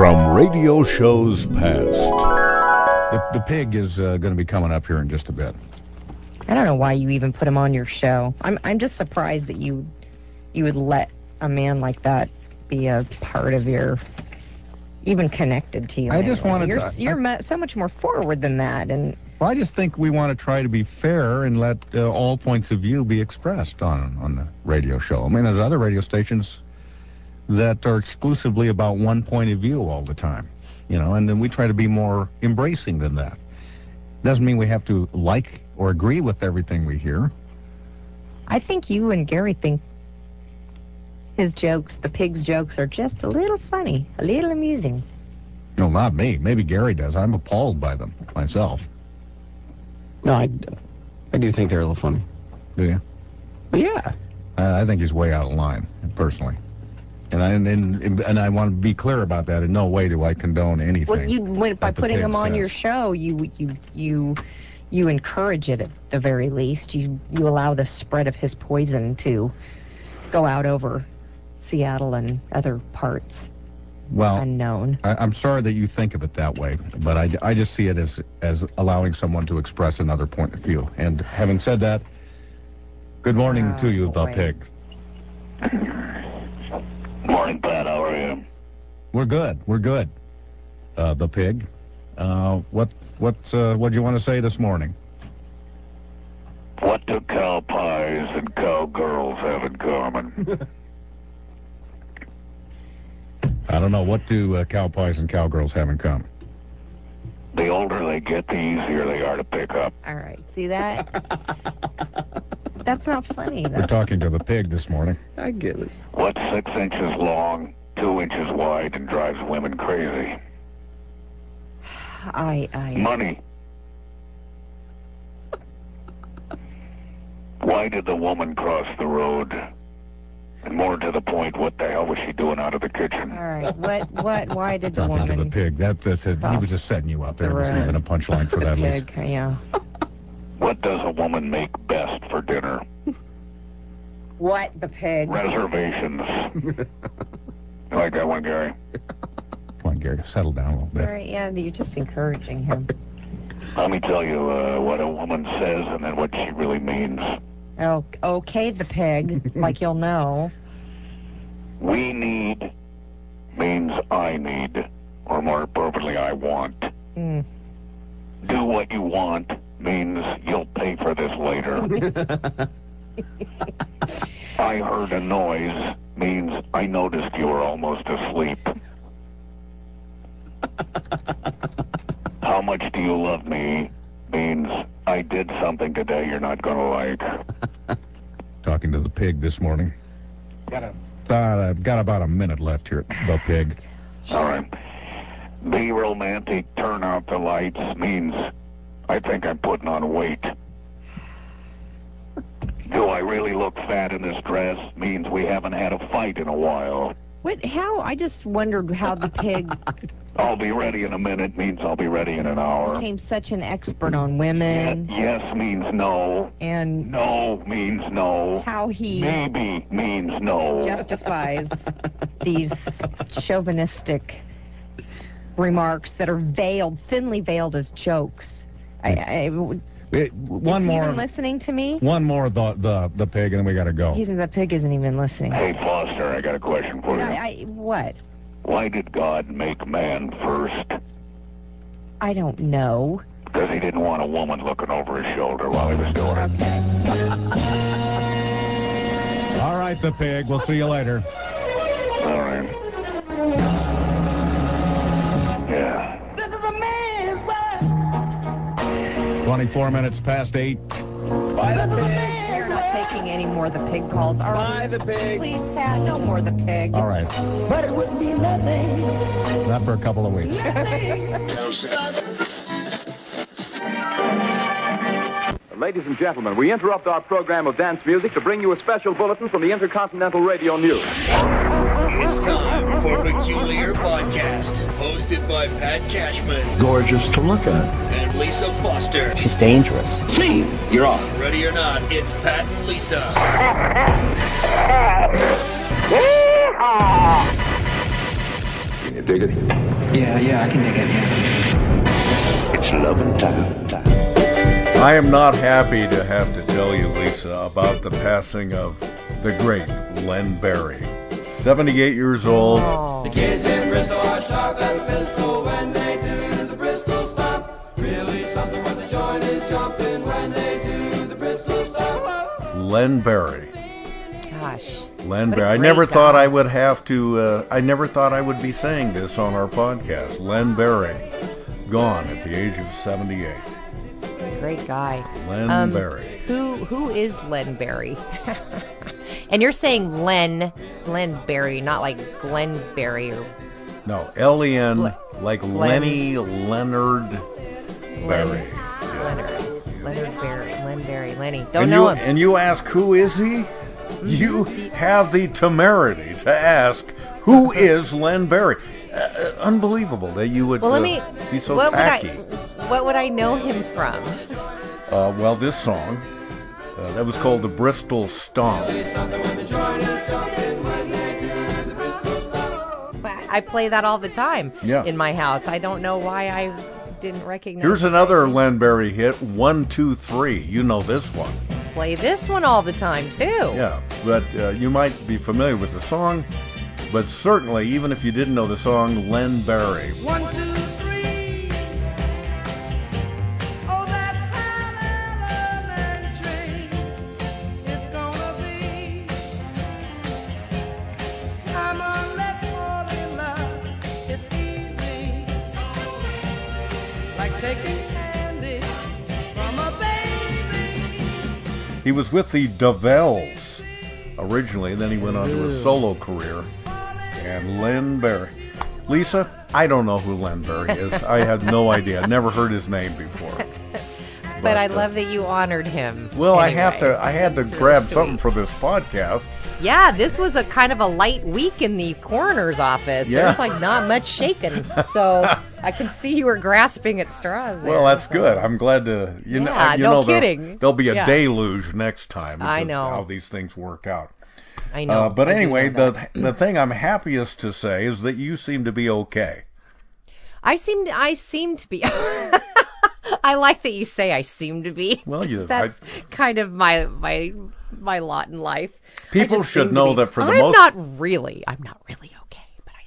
From radio shows past. The, the pig is uh, going to be coming up here in just a bit. I don't know why you even put him on your show. I'm I'm just surprised that you you would let a man like that be a part of your even connected to you. I just anyway. wanted you're, to- You're mu- so much more forward than that, and Well, I just think we want to try to be fair and let uh, all points of view be expressed on on the radio show. I mean, there's other radio stations that are exclusively about one point of view all the time, you know, and then we try to be more embracing than that. Doesn't mean we have to like or agree with everything we hear. I think you and Gary think his jokes, the pig's jokes, are just a little funny, a little amusing. No, not me. Maybe Gary does. I'm appalled by them myself. No, I, I do think they're a little funny. Do you? Yeah. I I think he's way out of line, personally. And I and, and, and I want to be clear about that. In no way do I condone anything. Well, you went by that the putting pig him on says. your show. You you you you encourage it at the very least. You you allow the spread of his poison to go out over Seattle and other parts well, unknown. I, I'm sorry that you think of it that way, but I, I just see it as as allowing someone to express another point of view. And having said that, good morning Oh, to you, the pig. Morning, Pat. How are you? We're good. We're good. Uh, the pig. Uh, what what uh, what do you want to say this morning? What do cow pies and cowgirls have in common? I don't know. What do uh, cow pies and cowgirls have in common? The older they get, the easier they are to pick up. All right, see that? That's not funny. We're talking to the pig this morning. I get it. What's six inches long, two inches wide, and drives women crazy? I I Money. Why did the woman cross the road? And more to the point, what the hell was she doing out of the kitchen? all right. What what? Why did the Talking to the pig. That, that's it. He was just setting you up. There The wasn't road. even a punchline for that. Liz. pig. Yeah. What does a woman make best for dinner? What the pig? Reservations. you like that one, Gary? Come on, Gary. Settle down a little All bit. right. Yeah, you're just encouraging him. Let me tell you uh, what a woman says and then what she really means. Oh, okay, the pig, like you'll know. We need means I need, or more appropriately, I want. Mm. Do what you want means you'll pay for this later. I heard a noise means I noticed you were almost asleep. How much do you love me means I did something today you're not going to like. Talking to the pig this morning. Got a, uh, I've got about a minute left here, the pig. All right. Be romantic, turn out the lights means I think I'm putting on weight. Do I really look fat in this dress means we haven't had a fight in a while. What? How? I just wondered how the pig I'll be ready in a minute means I'll be ready in an hour. became such an expert on Yeah, women yes means no. and No means no. how he Maybe means no. justifies these chauvinistic remarks that are veiled, thinly veiled as jokes. I, I, Wait, one is he more. even listening to me? One more, the the the pig, and then we got to go. He's the pig isn't even listening. Hey, Foster, I got a question for you. I, I, what? Why did God make man first? I don't know. Because he didn't want a woman looking over his shoulder while he was doing it. Okay. All right, the pig. We'll see you later. All right. Yeah. This is a man's world. 24 minutes past eight. We're not taking any more of the pig calls. Are Bye, we? the pig. Please, Pat, no more of the pig. All right. But it wouldn't be nothing. Not for a couple of weeks. Ladies and gentlemen, we interrupt our program of dance music to bring you a special bulletin from the Intercontinental Radio News. It's time for Peculiar Podcast, hosted by Pat Cashman gorgeous to look at. and Lisa Foster. She's dangerous. Me, you're on. Ready or not, it's Pat and Lisa. can You dig it? Yeah, yeah, I can dig it, yeah. It's loving time. time. I am not happy to have to tell you, Lisa, about the passing of the great Len Barry. 78 years old. The kids in Bristol are sharp as a pistol when they do the Bristol stomp. Really something where the joint is jumping when they do the Bristol stomp. Len Barry. Gosh. Len What a Barry. I great never thought. I would have to, uh, I never thought I would be saying this on our podcast. Len Barry, gone at the age of 78. Great guy. Len Um, Barry. Who who is Len Barry? and you're saying Len Len Barry, not like Glenn Berry or No, L E N, like Len- Lenny Leonard Barry. Leonard Leonard Barry. Len Barry. Lenny. Don't and know you, him. And you ask, who is he? You have the temerity to ask, who is Len Barry? Uh, uh, unbelievable that you would well, let uh, be so what tacky. would I? What would I know him from? Uh, well, this song, uh, that was called the Bristol Stomp. I play that all the time. Yeah. In my house, I don't know why I didn't recognize. Here's it. another Len Barry hit, One, Two, Three. You know this one. Play this one all the time too. Yeah, but uh, you might be familiar with the song, but certainly, even if you didn't know the song, Len Barry. One, two, He was with the Dovells originally, then he went on to a solo career. And Len Barry. Lisa, I don't know who Len Barry is. I have no idea. Never heard his name before. But, I uh, love that you honored him. Well, I have to. I had to It's really grab sweet. something for this podcast. Yeah, this was a kind of a light week in the coroner's office. Yeah. There's like not much shaking. So I can see you were grasping at straws. There. Well, that's good. I'm glad to. You know, Yeah, you no know, kidding. There'll be a Yeah. deluge next time. I know. how these things work out. I know. Uh, but I anyway, know the the thing I'm happiest to say is that you seem to be okay. I seem to, I seem to be. I like that you say I seem to be. Well, you- That's kind of my my my lot in life. People should know be- that for the I'm most- not really. I'm not really okay.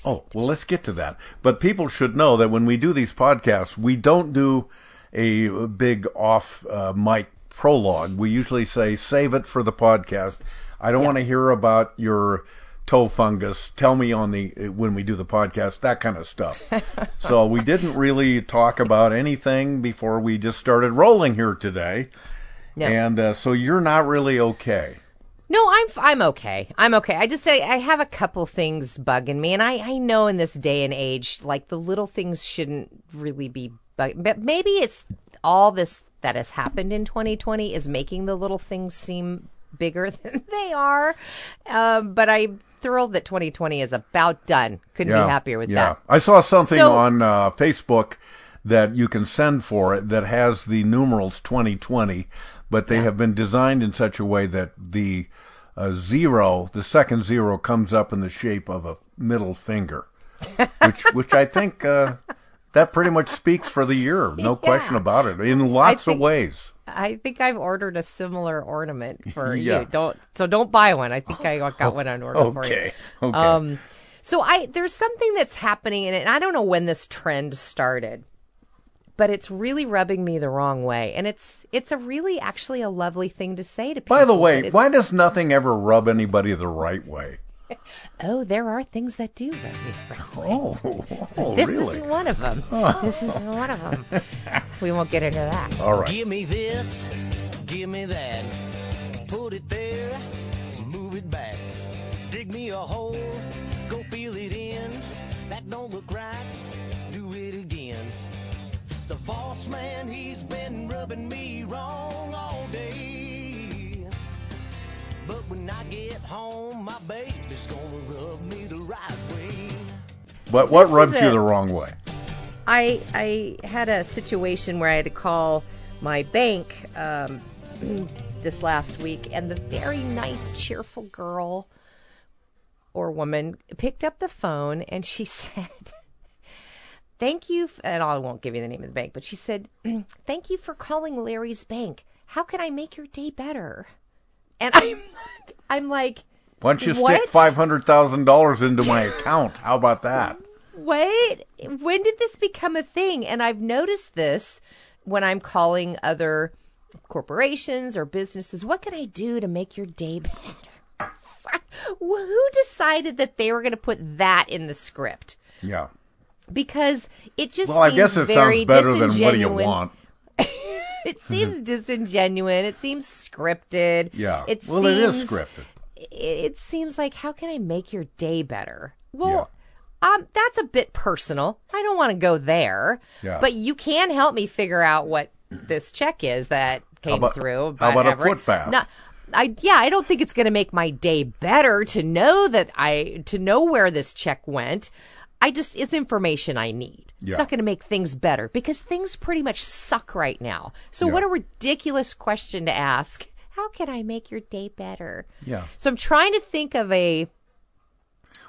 Oh, well, let's get to that. But people should know that when we do these podcasts, we don't do a big off uh, mic prologue. We usually say, save it for the podcast. I don't want to hear about your toe fungus. Tell me on the when we do the podcast, that kind of stuff. so we didn't really talk about anything before we just started rolling here today. No. And uh, so you're not really okay. No, I'm I'm okay. I'm okay. I just I, I have a couple things bugging me, and I I know in this day and age, like the little things shouldn't really be bug. But maybe it's all this that has happened in 2020 is making the little things seem bigger than they are. Um, but I'm thrilled that 2020 is about done. Couldn't be happier with that. yeah. that. I saw something So- on uh, Facebook that you can send for it that has the numerals 2020, but they have been designed in such a way that the uh, zero, the second zero, comes up in the shape of a middle finger, which which I think uh, that pretty much speaks for the year, no question about it, in lots of ways. I think I've ordered a similar ornament for Yeah. you. Don't so don't buy one. I think I got one on order for you. Okay, okay. Um, so I there's something that's happening, in it, and I don't know when this trend started, but it's really rubbing me the wrong way, and it's it's a really actually a lovely thing to say to people. By the way, why does nothing ever rub anybody the right way? oh, there are things that do rub me the wrong way. Oh, oh this really? isn't one of them. Oh. This isn't one of them. we won't get into that. All right. Give me this, give me that. Put it there, move it back. Dig me a hole, But what This rubs you a- the wrong way? I I had a situation where I had to call my bank um, this last week, and the very nice, cheerful girl or woman picked up the phone and she said, Thank you, f- and I won't give you the name of the bank, but she said, Thank you for calling Larry's bank. How can I make your day better? And I'm, I'm like, Why don't you What? stick five hundred thousand dollars into my account? How about that? Wait, when did this become a thing? And I've noticed this when I'm calling other corporations or businesses. What can I do to make your day better? Who decided that they were going to put that in the script? Yeah. Because it just Well, I guess it sounds better than what do you want? It seems disingenuous. It seems scripted. Yeah. It well, it is scripted. It, it seems like how can I make your day better? Well, um, that's a bit personal. I don't want to go there. Yeah. But you can help me figure out what this check is that came about- through. how about a foot bath? Not- I yeah, I don't think it's going to make my day better to know that I to know where this check went. I just it's information I need. Yeah. It's not going to make things better because things pretty much suck right now. So Yeah. what a ridiculous question to ask. How can I make your day better? Yeah. So I'm trying to think of a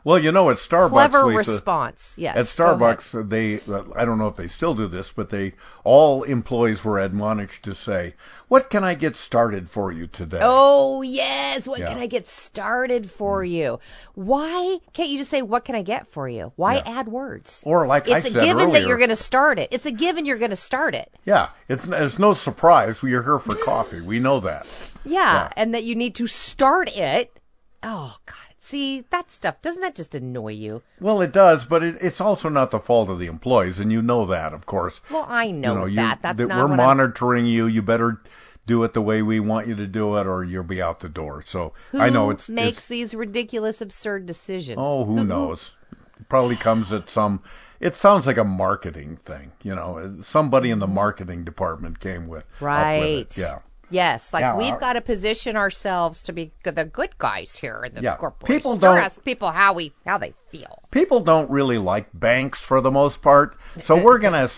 Well, you know, at Starbucks, clever Lisa, response. Yes. At. Starbucks, they, uh, I don't know if they still do this, but they, all employees were admonished to say, what can I get started for you today? Oh, yes. What Yeah. can I get started for mm. you? Why can't you just say, What can I get for you? Why Yeah. add words? Or like I said, it's a given that you're going to start it. It's a given you're going to start it. Yeah, it's, it's no surprise. We're here for coffee. We know that. Yeah, and that you need to start it. Oh, God. See, that stuff, doesn't that just annoy you? Well, it does, but it, it's also not the fault of the employees, and you know that, of course. Well, I know, you- that. That's that not we're what I'm- monitoring you. You better do it the way we want you to do it, or you'll be out the door. So Who I know it's makes it's- these ridiculous, absurd decisions? Oh, who knows? It probably comes at some. It sounds like a marketing thing. You know, somebody in the mm-hmm. marketing department came with with Right. it. Yeah. Yes, like Yeah, we've our- got to position ourselves to be the good guys here in this Yeah, corporation. people don't- ask people how we how they feel. People don't really like banks for the most part, so we're gonna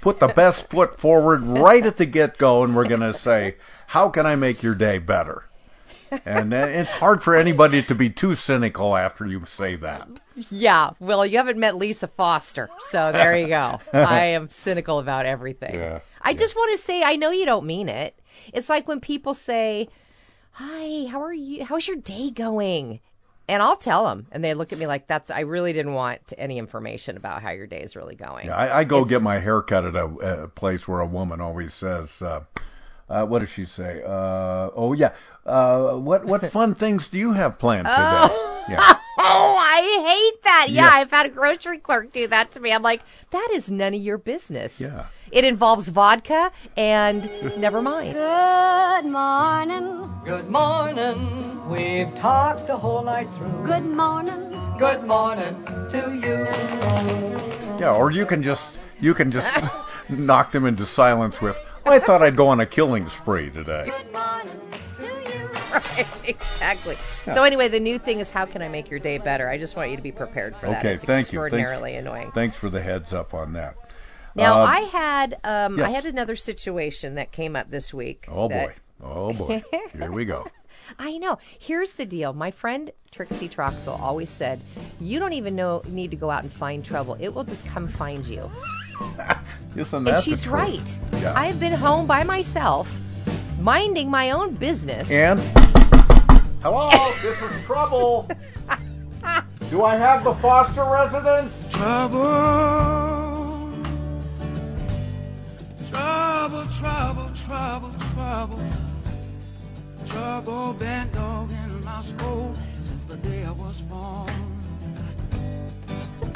put the best foot forward right at the get go, and we're gonna say, "How can I make your day better?" And uh, it's hard for anybody to be too cynical after you say that. Yeah, well, you haven't met Lisa Foster, so there you go. I am cynical about everything. Yeah, I just want to say, I know you don't mean it. It's like when people say, "Hi, how are you? How's your day going?" And I'll tell them, and they look at me like, "That's I really didn't want any information about how your day is really going." Yeah, I, I go get my hair cut at a, a place where a woman always says, uh, uh, "What does she say?" Uh, oh yeah, uh, what what fun things do you have planned today? Yeah, Oh, I hate that. Yeah, Yeah. I've had a grocery clerk do that to me. I'm like, that is none of your business. Yeah. It involves vodka and never mind. Good morning. Good morning. We've talked the whole night through. Good morning. Good morning to you. yeah, or you can just you can just knock them into silence with, "I thought I'd go on a killing spree today." right, exactly. So anyway, the new thing is how can I make your day better? I just want you to be prepared for that. Okay, it's thank you. Thanks- annoying. Thanks for the heads up on that. Now Uh, I had um, I had another situation that came up this week. Oh that- boy, oh boy, here we go. I know. Here's the deal. My friend Trixie Troxel always said, "You don't even know need to go out and find trouble. It will just come find you." Isn't that and she's right. Yeah. I've been home by myself, minding my own business. And hello, this is trouble. Do I have the Foster residence? Trouble, trouble, trouble, trouble, trouble, trouble been dog in my soul since the day I was born.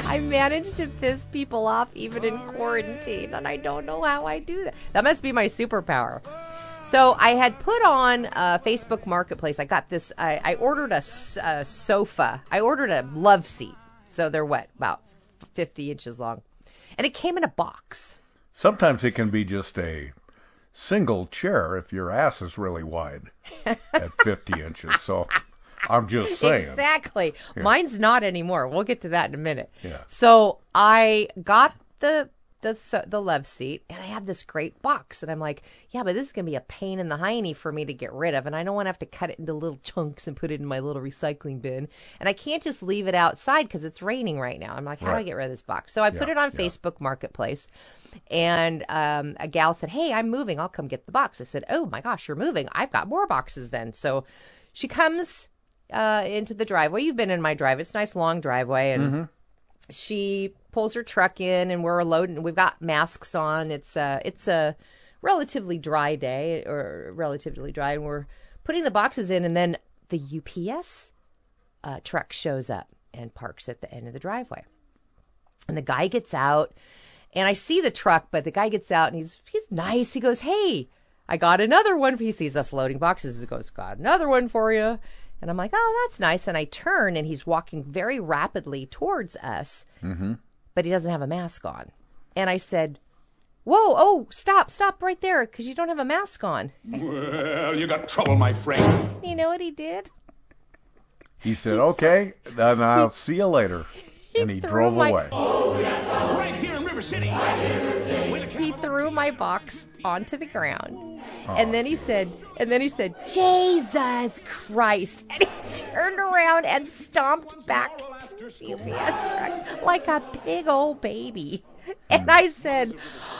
I managed to piss people off even in quarantine, and I don't know how I do that. That must be my superpower. So I had put on uh, Facebook Marketplace. I got this. I, I ordered a sofa. I ordered a love seat. So they're what about fifty inches long, and it came in a box. Sometimes it can be just a single chair if your ass is really wide at 50 inches. So I'm just saying. Exactly. Yeah. Mine's not anymore. We'll get to that in a minute. Yeah. So I got the the so- the love seat, and I had this great box, and I'm like, yeah, but this is gonna be a pain in the hiney for me to get rid of, and I don't want to have to cut it into little chunks and put it in my little recycling bin, and I can't just leave it outside because it's raining right now. I'm like, how do I get rid of this box? So I put it on yeah. Facebook Marketplace, and um, a gal said, hey, I'm moving, I'll come get the box. I said, oh my gosh, you're moving, I've got more boxes then. So she comes uh, into the driveway. You've been in my driveway; it's a nice long driveway, and Mm-hmm. She pulls her truck in and we're loading we've got masks on. It's a it's a relatively dry day or relatively dry and we're putting the boxes in and then the ups uh, truck shows up and parks at the end of the driveway. And the guy gets out and i see the truck but the guy gets out and he's he's nice. He goes hey i got another one he sees us loading boxes. He goes got another one for you and i'm like oh that's nice and i turn and he's walking very rapidly towards us Mm-hmm. but he doesn't have a mask on. And I said, Whoa, oh, stop, stop right there, because you don't have a mask on. Well, you got trouble, my friend. You know what he did? He said, "Okay, then I'll see you later," and he drove my- away. Right here in River City. He threw my box onto the ground. Oh. And then he said, and then he said, Jesus Christ. And he turned around and stomped back to the UPS truck like a big old baby. And I said,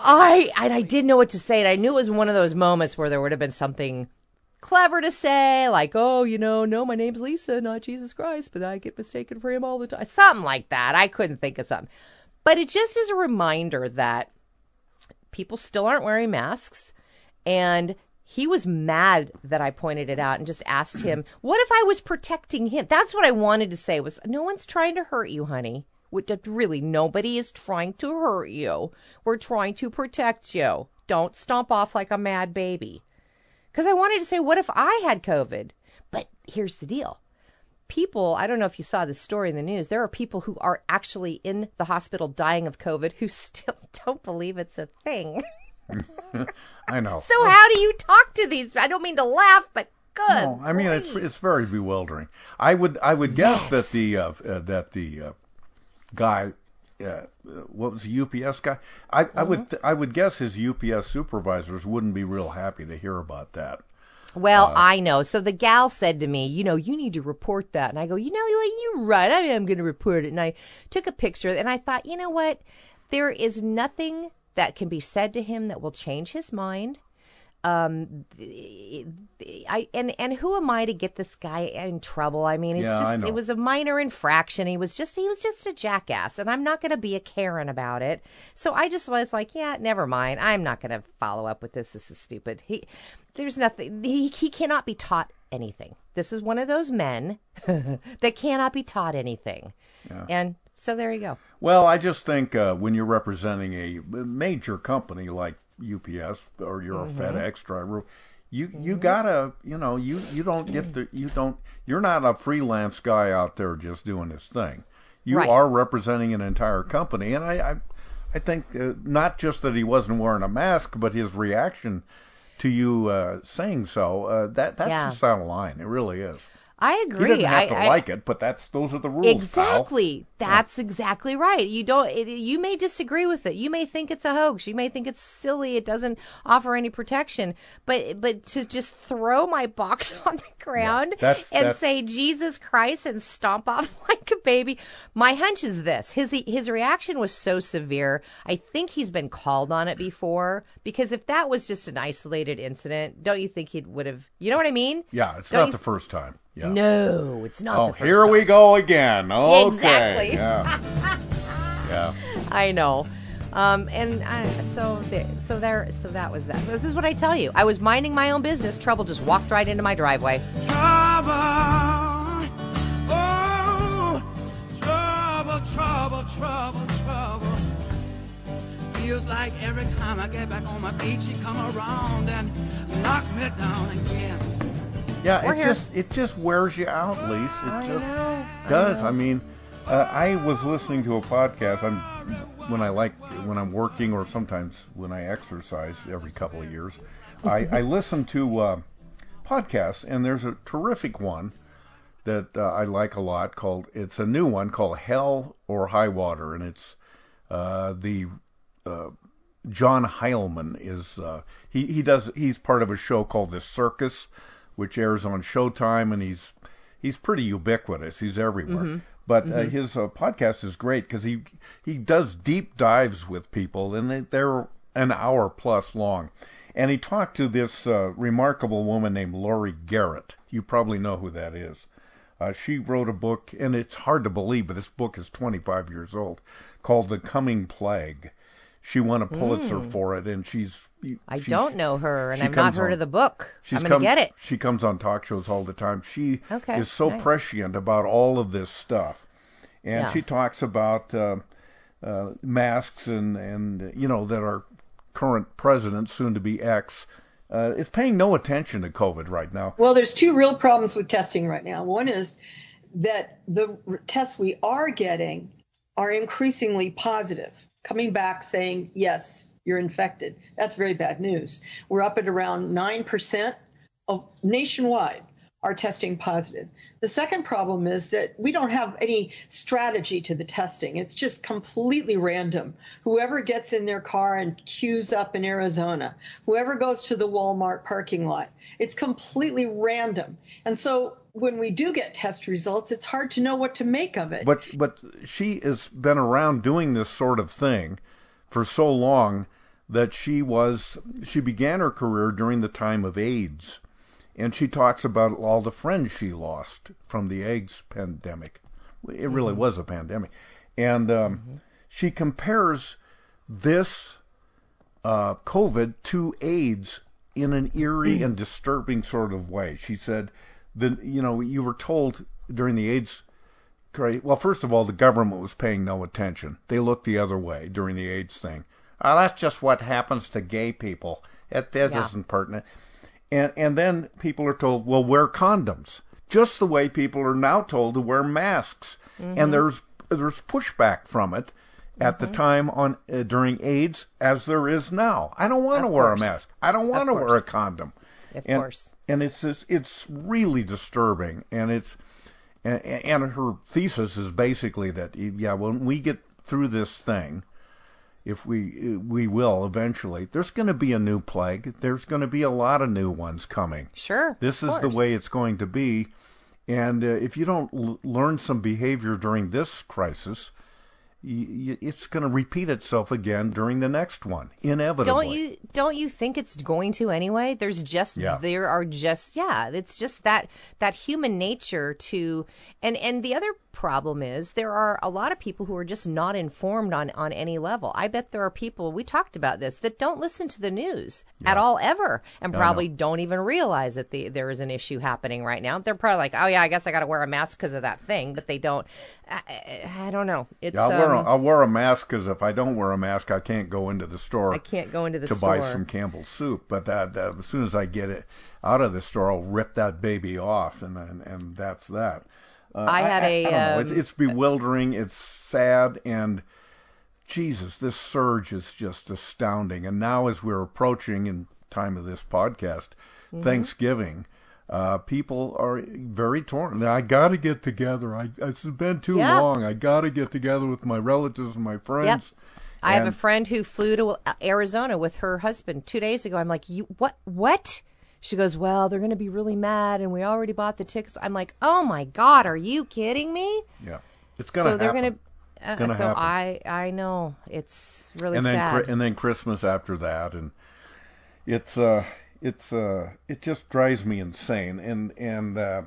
I and I didn't know what to say. And I knew it was one of those moments where there would have been something clever to say, like, oh, you know, no, my name's Lisa, not Jesus Christ, but I get mistaken for him all the time. Something like that. I couldn't think of something. But it just is a reminder that people still aren't wearing masks. And he was mad that I pointed it out and just asked him, what if I was protecting him? That's what I wanted to say was, no one's trying to hurt you, honey. Really, nobody is trying to hurt you. We're trying to protect you. Don't stomp off like a mad baby. Because I wanted to say, what if I had COVID? But here's the deal. People, I don't know if you saw this story in the news, there are people who are actually in the hospital dying of COVID who still don't believe it's a thing. I know. So how do you talk to these? I don't mean to laugh, but good. No, I mean it's it's very bewildering. I would I would guess that the uh, uh, that the uh, guy, uh, what was the UPS guy? I, I would Mm-hmm. I would guess his UPS supervisors wouldn't be real happy to hear about that. Well, uh, I know. So the gal said to me, you know, you need to report that. And I go, you know, you- you're right. I am going to report it. And I took a picture and I thought, you know what? There is nothing that can be said to him that will change his mind. Um, I and and who am I to get this guy in trouble? I mean, it's Yeah, just it was a minor infraction. He was just he was just a jackass, and I'm not going to be a Karen about it. So I just was like, yeah, never mind. I'm not going to follow up with this. This is stupid. He, there's nothing. He he cannot be taught anything. This is one of those men that cannot be taught anything. And so there you go. Well, I just think uh, when you're representing a major company like UPS or you're Mm-hmm. a FedEx driver, you you gotta you know you you don't get the you don't you're not a freelance guy out there just doing this thing. You Right. are representing an entire company, and I I, I think uh, not just that he wasn't wearing a mask, but his reaction to you uh, saying so uh, that that's Yeah. just out of line. It really is. I He agree. didn't have I, to I- like it, but that's those are the rules. pal. Exactly. That's exactly right. You don't. It, you may disagree with it. You may think it's a hoax. You may think it's silly. It doesn't offer any protection. But but to just throw my box on the ground that's- and that's- say Jesus Christ and stomp off like a baby. My hunch is this: his his reaction was so severe. I think he's been called on it before. Because if that was just an isolated incident, don't you think he would have? You know what I mean? Yeah, it's Don't not you the first time. Yeah. No, it's not. Oh, the first here time. we go again. Okay. Exactly. Yeah. yeah. I know. Um, and I, so there, so there, so that was that. This is what I tell you. I was minding my own business. Trouble just walked right into my driveway. Trouble, oh, trouble, trouble, trouble, trouble. Feels like every time I get back on my feet, she come around and knock me down again. Yeah, We're it here. just it just wears you out, Lise. It I just know, does. know. I, mean, uh, I was listening to a podcast. I'm when I like when I'm working or sometimes when I exercise every couple of years. I, I listen to uh, podcasts, and there's a terrific one that uh, I like a lot called. It's a new one called Hell or High Water, and it's Uh, the uh, John Heilemann is uh, he he does he's part of a show called The Circus, which airs on Showtime, and he's he's pretty ubiquitous. He's everywhere. Mhm. But Uh, Mhm. his uh, podcast is great because he he does deep dives with people, and they, they're an hour plus long. And he talked to this uh, remarkable woman named Laurie Garrett. You probably know who that is. Uh, she wrote a book, and it's hard to believe, but this book is 25 years old, called The Coming Plague. She won a Pulitzer Mm. for it, and she's. I she's- don't know her, and I've not heard on- of the book. She's I'm going to get it. She comes on talk shows all the time. She Okay, is so nice. prescient about all of this stuff, and Yeah. she talks about uh, uh, masks and and you know that our current president, soon to be ex, uh, is paying no attention to COVID right now. Well, there's two real problems with testing right now. One is that the tests we are getting are increasingly positive, coming back saying, yes, you're infected. That's very bad news. We're up at around 9% of nationwide are testing positive. The second problem is that we don't have any strategy to the testing. It's just completely random. Whoever gets in their car and queues up in Arizona, whoever goes to the Walmart parking lot, it's completely random. And so when we do get test results, it's hard to know what to make of it. But but she has been around doing this sort of thing for so long that she was she began her career during the time of AIDS, and she talks about all the friends she lost from the AIDS pandemic. It really Mhm. was a pandemic, and um, she compares this uh, COVID to AIDS in an eerie and disturbing sort of way. She said, "The you know you were told during the AIDS cra- well, first of all, the government was paying no attention. They looked the other way during the AIDS thing. Oh, that's just what happens to gay people. It this Yeah. isn't pertinent. And and then people are told, well, wear condoms, just the way people are now told to wear masks. Mhm. And there's there's pushback from it at the time on uh, during AIDS as there is now. I don't want to wear a mask. I don't want to wear a condom. Of and, course. And it's just, it's really disturbing, and it's and, and her thesis is basically that yeah, when we get through this thing, if we we will eventually, there's going to be a new plague. There's going to be a lot of new ones coming. Sure. This is the way it's going to be, and uh, if you don't l- learn some behavior during this crisis, it's going to repeat itself again during the next one, inevitably. Don't you don't you think it's going to anyway? There's just Yeah. there are just yeah, it's just that that human nature to and and the other problem is there are a lot of people who are just not informed on on any level. I bet there are people we talked about this that don't listen to the news at all ever and probably don't even realize that the, there is an issue happening right now. They're probably like, "Oh yeah, I guess I got to wear a mask because of that thing," but they don't I, I, don't know. It's Yeah, I'll, wear a, um, I'll wear a mask because if I don't wear a mask, I can't go into the store. I can't go into the to buy some Campbell's soup. But that, that, as soon as I get it out of the store, I'll rip that baby off, and and, and that's that. Uh, I had a, I don't know. It's, um, it's bewildering. It's sad, and Jesus, this surge is just astounding. And now, as we're approaching in time of this podcast, Mhm. Thanksgiving. Uh, people are very torn. Now, I got to get together. I, it's been too Yeah. long. I got to get together with my relatives and my friends. I have a friend who flew to Arizona with her husband two days ago. I'm like, you what? What? She goes, well, they're going to be really mad, and we already bought the tickets. I'm like, oh my god, are you kidding me? Yeah, it's gonna so they're going to. It's gonna so happen. I I know it's really and then sad. And then Christmas after that, and it's uh it's uh it just drives me insane. And and uh,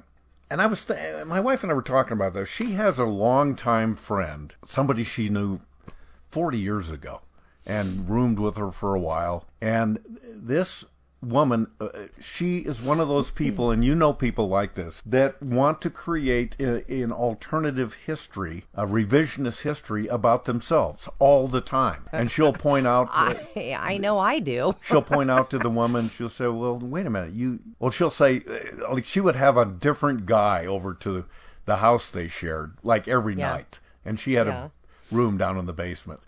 and I was th- my wife and I were talking about this. She has a longtime friend, somebody she knew forty years ago, and roomed with her for a while. And this woman, uh, she is one of those people, and you know people like this that want to create an alternative history, a revisionist history about themselves all the time. And she'll point out. uh, I, I know I do. she'll point out to the woman. She'll say, "Well, wait a minute. You." Well, she'll say, uh, like she would have a different guy over to the house they shared, like every Yeah. night, and she had Yeah. a room down in the basement.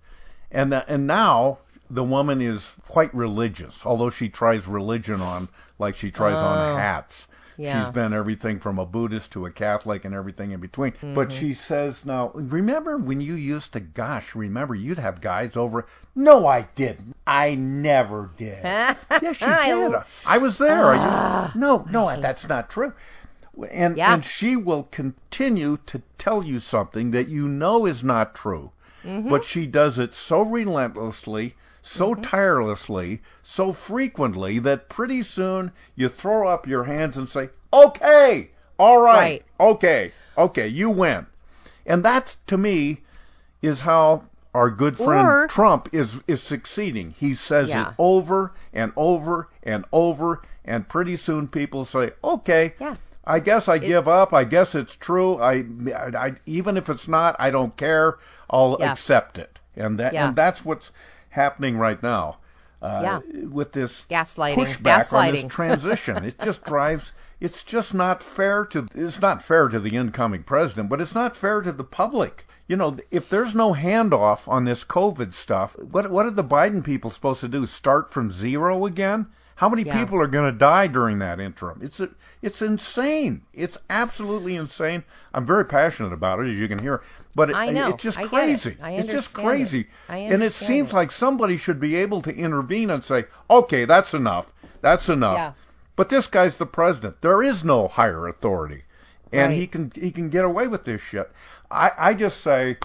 And the, and now the woman is quite religious, although she tries religion on like she tries Oh. on hats. Yeah. She's been everything from a Buddhist to a Catholic and everything in between. But Mhm. she says now, remember when you used to, gosh, remember you'd have guys over. No, I didn't. I never did. yes, you did. I was there. Are Ah. you? No, no, that's not true. And Yeah. and she will continue to tell you something that you know is not true, Mhm. but she does it so relentlessly, so Mm-hmm. tirelessly, so frequently that pretty soon you throw up your hands and say, "Okay, all right, Right. okay, okay, you win." And that to me is how our good friend Or- Trump is is succeeding. He says Yeah. it over and over and over, and pretty soon people say, "Okay, Yeah. I guess I give up. I guess it's true. I, I, even if it's not, I don't care. I'll Yeah. accept it." And that and that's what's happening right now. Uh, Yeah. With this Gaslighting. pushback on this transition, it just drives. It's just not fair to. It's not fair to the incoming president, but it's not fair to the public. You know, if there's no handoff on this COVID stuff, what what are the Biden people supposed to do? Start from zero again? How many Yeah. people are going to die during that interim? It's a, it's insane. It's absolutely insane. I'm very passionate about it, as you can hear. But it, I know. it's just I get it. crazy. I it's just it. crazy. I and it seems it. like somebody should be able to intervene and say, "Okay, that's enough. That's enough." Yeah. But this guy's the president. There is no higher authority, and Right. he can he can get away with this shit. I I just say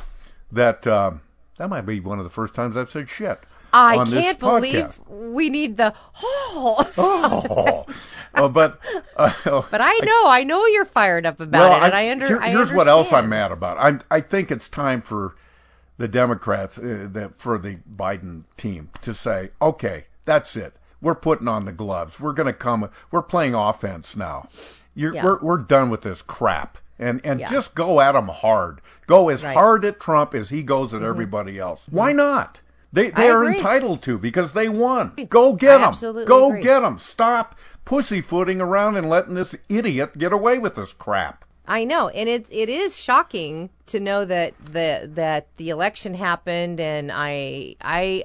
that um, that might be one of the first times I've said shit. I can't believe we need the oh. Oh, Uh, but uh, But I know, I know you're fired up about well, it, and I, under. here- I here's what else I'm mad about. I'm, I think it's time for the Democrats, uh, the, for the Biden team, to say, okay, that's it. We're putting on the gloves. We're going to come. We're playing offense now. You're, Yeah. We're we're done with this crap. And and Yeah. just go at him hard. Go as Right. hard at Trump as he goes at Mhm. everybody else. Why not? They they I are agree. entitled to because they won. Go get them. Go agree. get them. Stop pussyfooting around and letting this idiot get away with this crap. I know, and it's it is shocking to know that the that the election happened, and I I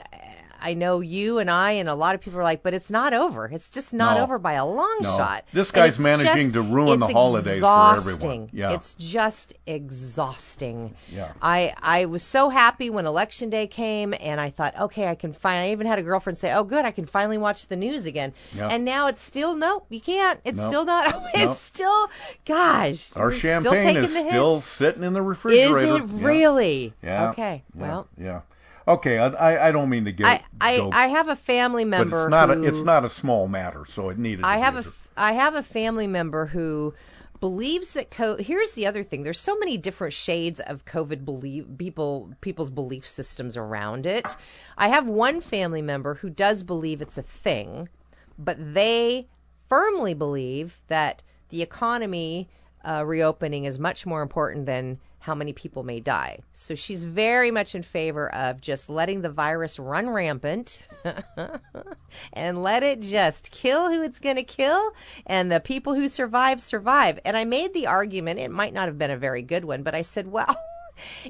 I know you and I and a lot of people are like, but it's not over. It's just not No. over by a long No. shot. This guy's managing just- to ruin the it's holidays for everyone. exhausting. Yeah. It's just exhausting. Yeah. I I was so happy when election day came, and I thought, okay, I can finally. I even had a girlfriend say, "Oh, good, I can finally watch the news again." Yeah. And now it's still nope, you can't. It's Nope. still not. It's Nope. still, gosh, Our still champagne taking is still sitting in the refrigerator. Is it Yeah. really? Yeah. Okay. Well, yeah. Okay. I I, don't mean to get. I, I, I have a family member. but it's not who, a, it's not a small matter, so it needed. I to have be a I have a family member who believes that co- here's the other thing there's so many different shades of covid belief people people's belief systems around it i have one family member who does believe it's a thing but they firmly believe that the economy uh, reopening is much more important than how many people may die. So she's very much in favor of just letting the virus run rampant and let it just kill who it's going to kill, and the people who survive, survive. And I made the argument, it might not have been a very good one, but I said, well,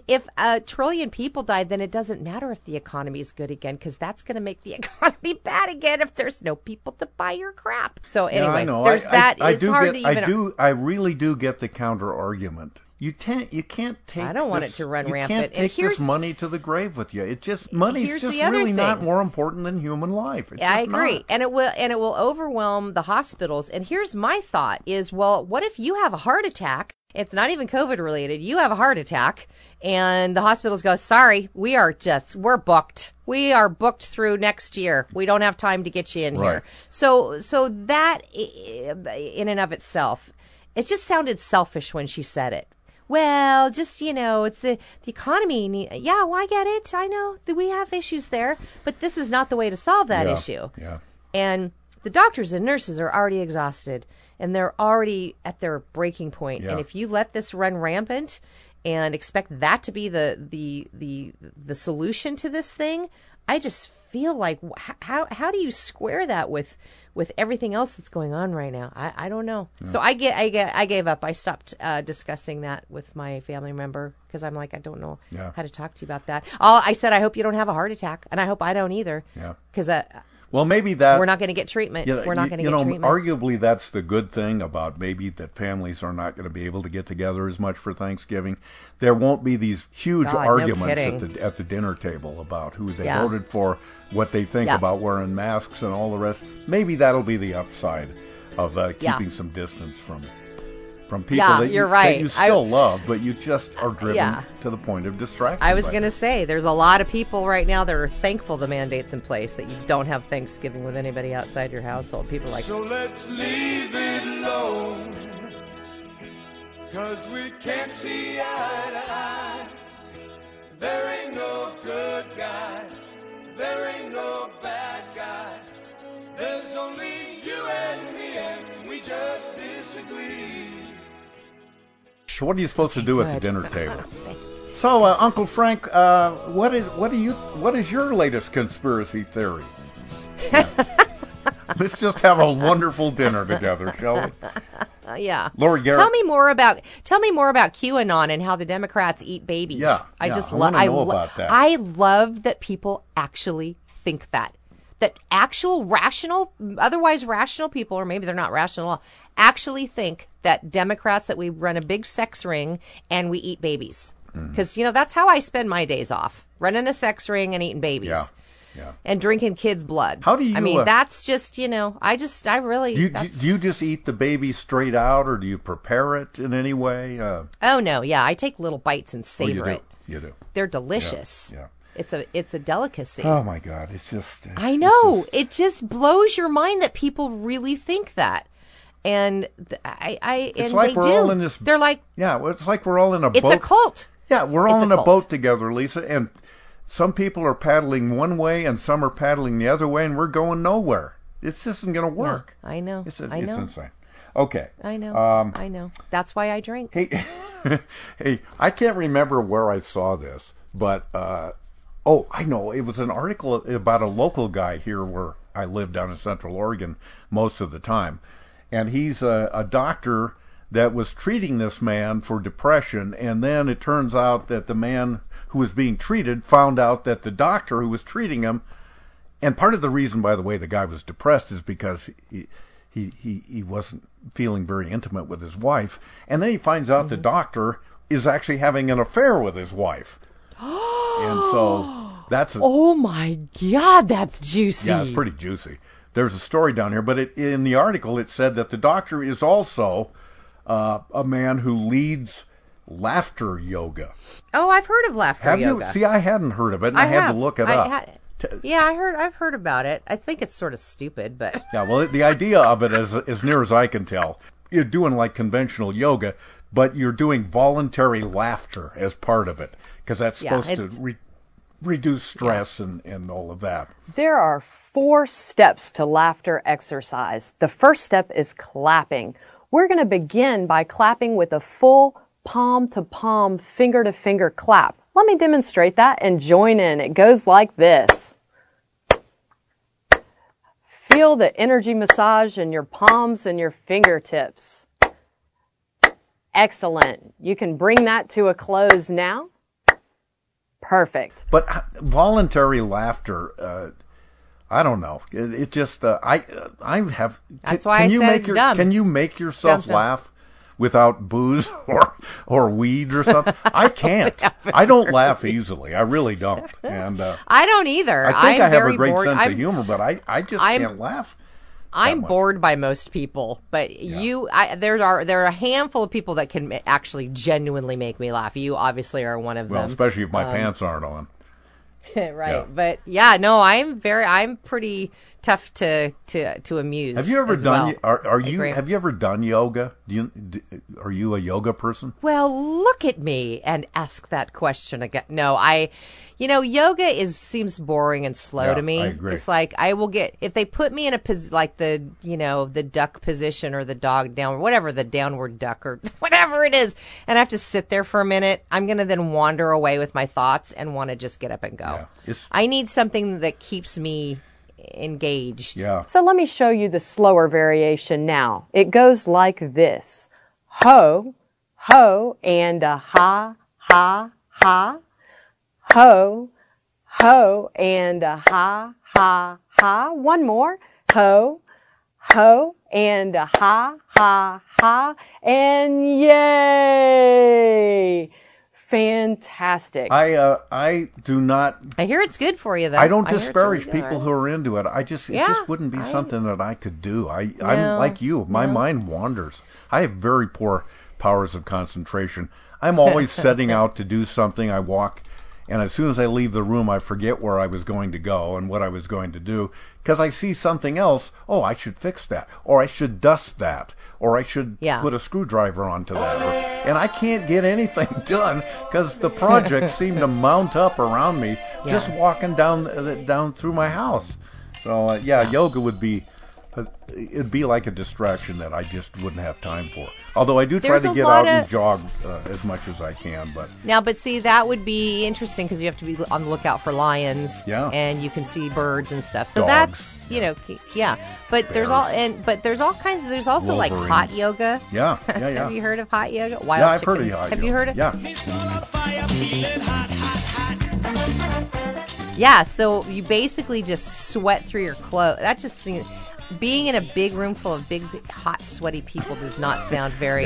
if a trillion people die, then it doesn't matter if the economy is good again, because that's going to make the economy bad again if there's no people to buy your crap. So Yeah, anyway, know. there's I, that. I, I it's do hard get. to even. I do. I really do get the counter argument. You can't. You can't take. I don't want this- it to run you rampant. can't take this money to the grave with you. It just money's just really not more important than human life. It's Yeah, I agree, not. and it will and it will overwhelm the hospitals. And here's my thought: is well, what if you have a heart attack? It's not even COVID related. You have a heart attack, and the hospitals go, "Sorry, we are just we're booked. We are booked through next year. We don't have time to get you in Right. here." So, so that eh, in and of itself, it just sounded selfish when she said it. Well, just you know, it's the the economy. Yeah, well, I get it. I know that we have issues there, but this is not the way to solve that Yeah, issue. Yeah. And the doctors and nurses are already exhausted and they're already at their breaking point. Yeah. And if you let this run rampant and expect that to be the the the the solution to this thing, I just feel like how how do you square that with with everything else that's going on right now? I, I don't know. So I get I get I gave up. I stopped uh, discussing that with my family member because I'm like I don't know Yeah. how to talk to you about that. All I said I hope you don't have a heart attack, and I hope I don't either. Yeah. Because uh, Well, maybe that we're not going to get treatment. you know, we're not going to get know, treatment. Arguably, that's the good thing about maybe that families are not going to be able to get together as much for Thanksgiving. There won't be these huge God, no arguments at the at the dinner table about who they Yeah. voted for, what they think Yeah. about wearing masks, and all the rest. Maybe that'll be the upside of uh, Yeah. keeping some distance from from people Yeah, that, you, you're that right. you I- still love, but you just are driven Yeah. to the point of distraction. I was going to say, there's a lot of people right now that are thankful the mandate's in place that you don't have Thanksgiving with anybody outside your household. People are like, So let's leave it alone. Cause we can't see eye to eye. There ain't no good guy. There ain't no bad guy. There's only you and me, and we just disagree. So what are you supposed to do at the dinner table? So, uh, Uncle Frank, uh, what is what do you what is your latest conspiracy theory? Yeah. Let's just have a wonderful dinner together, shall we? yeah. Laurie Garrett. Tell me more about tell me more about QAnon and how the Democrats eat babies. Yeah, I yeah, just love. about that. I love that people actually think that. That actual rational, otherwise rational people, or maybe they're not rational at all, actually think that Democrats that we run a big sex ring and we eat babies. Mm-hmm. Because you know that's how I spend my days off, running a sex ring and eating babies. Yeah, yeah. And drinking kids' blood. How do you, I mean, uh, that's just you know. I just, I really. Do you, do, you just eat the baby straight out, or do you prepare it in any way? Uh, Oh no, yeah, I take little bites and oh, you savor do. it. You do. They're delicious. Yeah. It's a it's a delicacy. Oh my God! It's just. I know. just- it just blows your mind that people really think that. And th- I I It's like they we're do. all in this. They're like Yeah, well, it's like we're all in a it's boat. a cult. Yeah, we're all It's in a cult. boat together, Lisa, and some people are paddling one way and some are paddling the other way, and we're going nowhere. This isn't going to work. I know. It's, I it's know. insane. Okay. I know. Um, I know. That's why I drink. Hey, hey, I can't remember where I saw this, but uh, oh, I know it was an article about a local guy here where I live down in Central Oregon most of the time, and he's a, a doctor that was treating this man for depression, and then it turns out that the man who was being treated found out that the doctor who was treating him and part of the reason, by the way, the guy was depressed is because he he he, he wasn't feeling very intimate with his wife, and then he finds out the mm-hmm. doctor is actually having an affair with his wife, and so that's a, Oh my god, that's juicy. yeah, it's pretty juicy. There's a story down here, but it, in the article it said that the doctor is also uh, a man who leads laughter yoga. Oh, I've heard of laughter Have yoga. you? See, I hadn't heard of it, and I, had have. to look it I up. had- yeah, I heard. I've heard about it. I think it's sort of stupid, but Yeah, well, the idea of it, as as near as I can tell, you're doing like conventional yoga, but you're doing voluntary laughter as part of it because that's Yeah, supposed to re- reduce stress and and all of that. There are four steps to laughter exercise. The first step is clapping. We're going to begin by clapping with a full palm to palm, finger to finger clap. Let me demonstrate that and join in. It goes like this. Feel the energy massage in your palms and your fingertips. Excellent. You can bring that to a close now. Perfect. But voluntary laughter, uh, I don't know. It, it just uh, I uh, I have. That's why can I you said make it's your, dumb. Can you make yourself laugh without booze or or weed or something? I can't. I don't laugh easily. I really don't. And uh, I don't either. I think I'm I have a great bored. sense I'm, of humor, but I I just I'm- can't laugh. I'm much. bored by most people, but you, I, there are there are a handful of people that can actually genuinely make me laugh. You obviously are one of Well, them. Well, especially if my Um, pants aren't on. right. Yeah. But yeah, no, I'm very, I'm pretty tough to to to amuse. Have you ever done? well. Are, are you? Have you ever done yoga? Do you? Do, are you a yoga person? Well, look at me and ask that question again. No, I, you know, yoga is seems boring and slow Yeah, to me. I agree. It's like I will get if they put me in a pos like the you know the duck position or the dog down whatever the downward duck or whatever it is, and I have to sit there for a minute. I'm gonna then wander away with my thoughts and want to just get up and go. It's- I need something that keeps me engaged. Yeah. So let me show you the slower variation now. It goes like this. Ho, ho, and a ha, ha, ha. Ho, ho, and a ha, ha, ha. One more. Ho, ho, and a ha, ha, ha, and yay! Fantastic. I uh, I do not. I hear it's good for you, though. I don't hear it's disparage really people who are into it. I just it Yeah, just wouldn't be I- something that I could do. I No, I'm like you. My no. mind wanders. I have very poor powers of concentration. I'm always setting out to do something. I walk and as soon as I leave the room I forget where I was going to go and what I was going to do because I see something else. Oh, I should fix that or I should dust that or I should Yeah. put a screwdriver onto that. Or- and I can't get anything done because the projects seem to mount up around me just walking down uh, down through my house. So uh, yeah, yoga would be it'd be like a distraction that I just wouldn't have time for. Although I do try There's to get out and jog uh, as much as I can, but Now, but see, that would be interesting because you have to be on the lookout for lions. Yeah. And you can see birds and stuff. So Dogs. that's you know, yeah. But there's all and but there's all kinds. There's also like hot yoga. yeah, yeah, yeah. have you heard of hot yoga? Wild yeah, I've heard of chickens. hot Have yoga. you heard of? Yeah, Yeah. So you basically just sweat through your clothes. That just seems. Being in a big room full of big, big, hot, sweaty people does not sound very.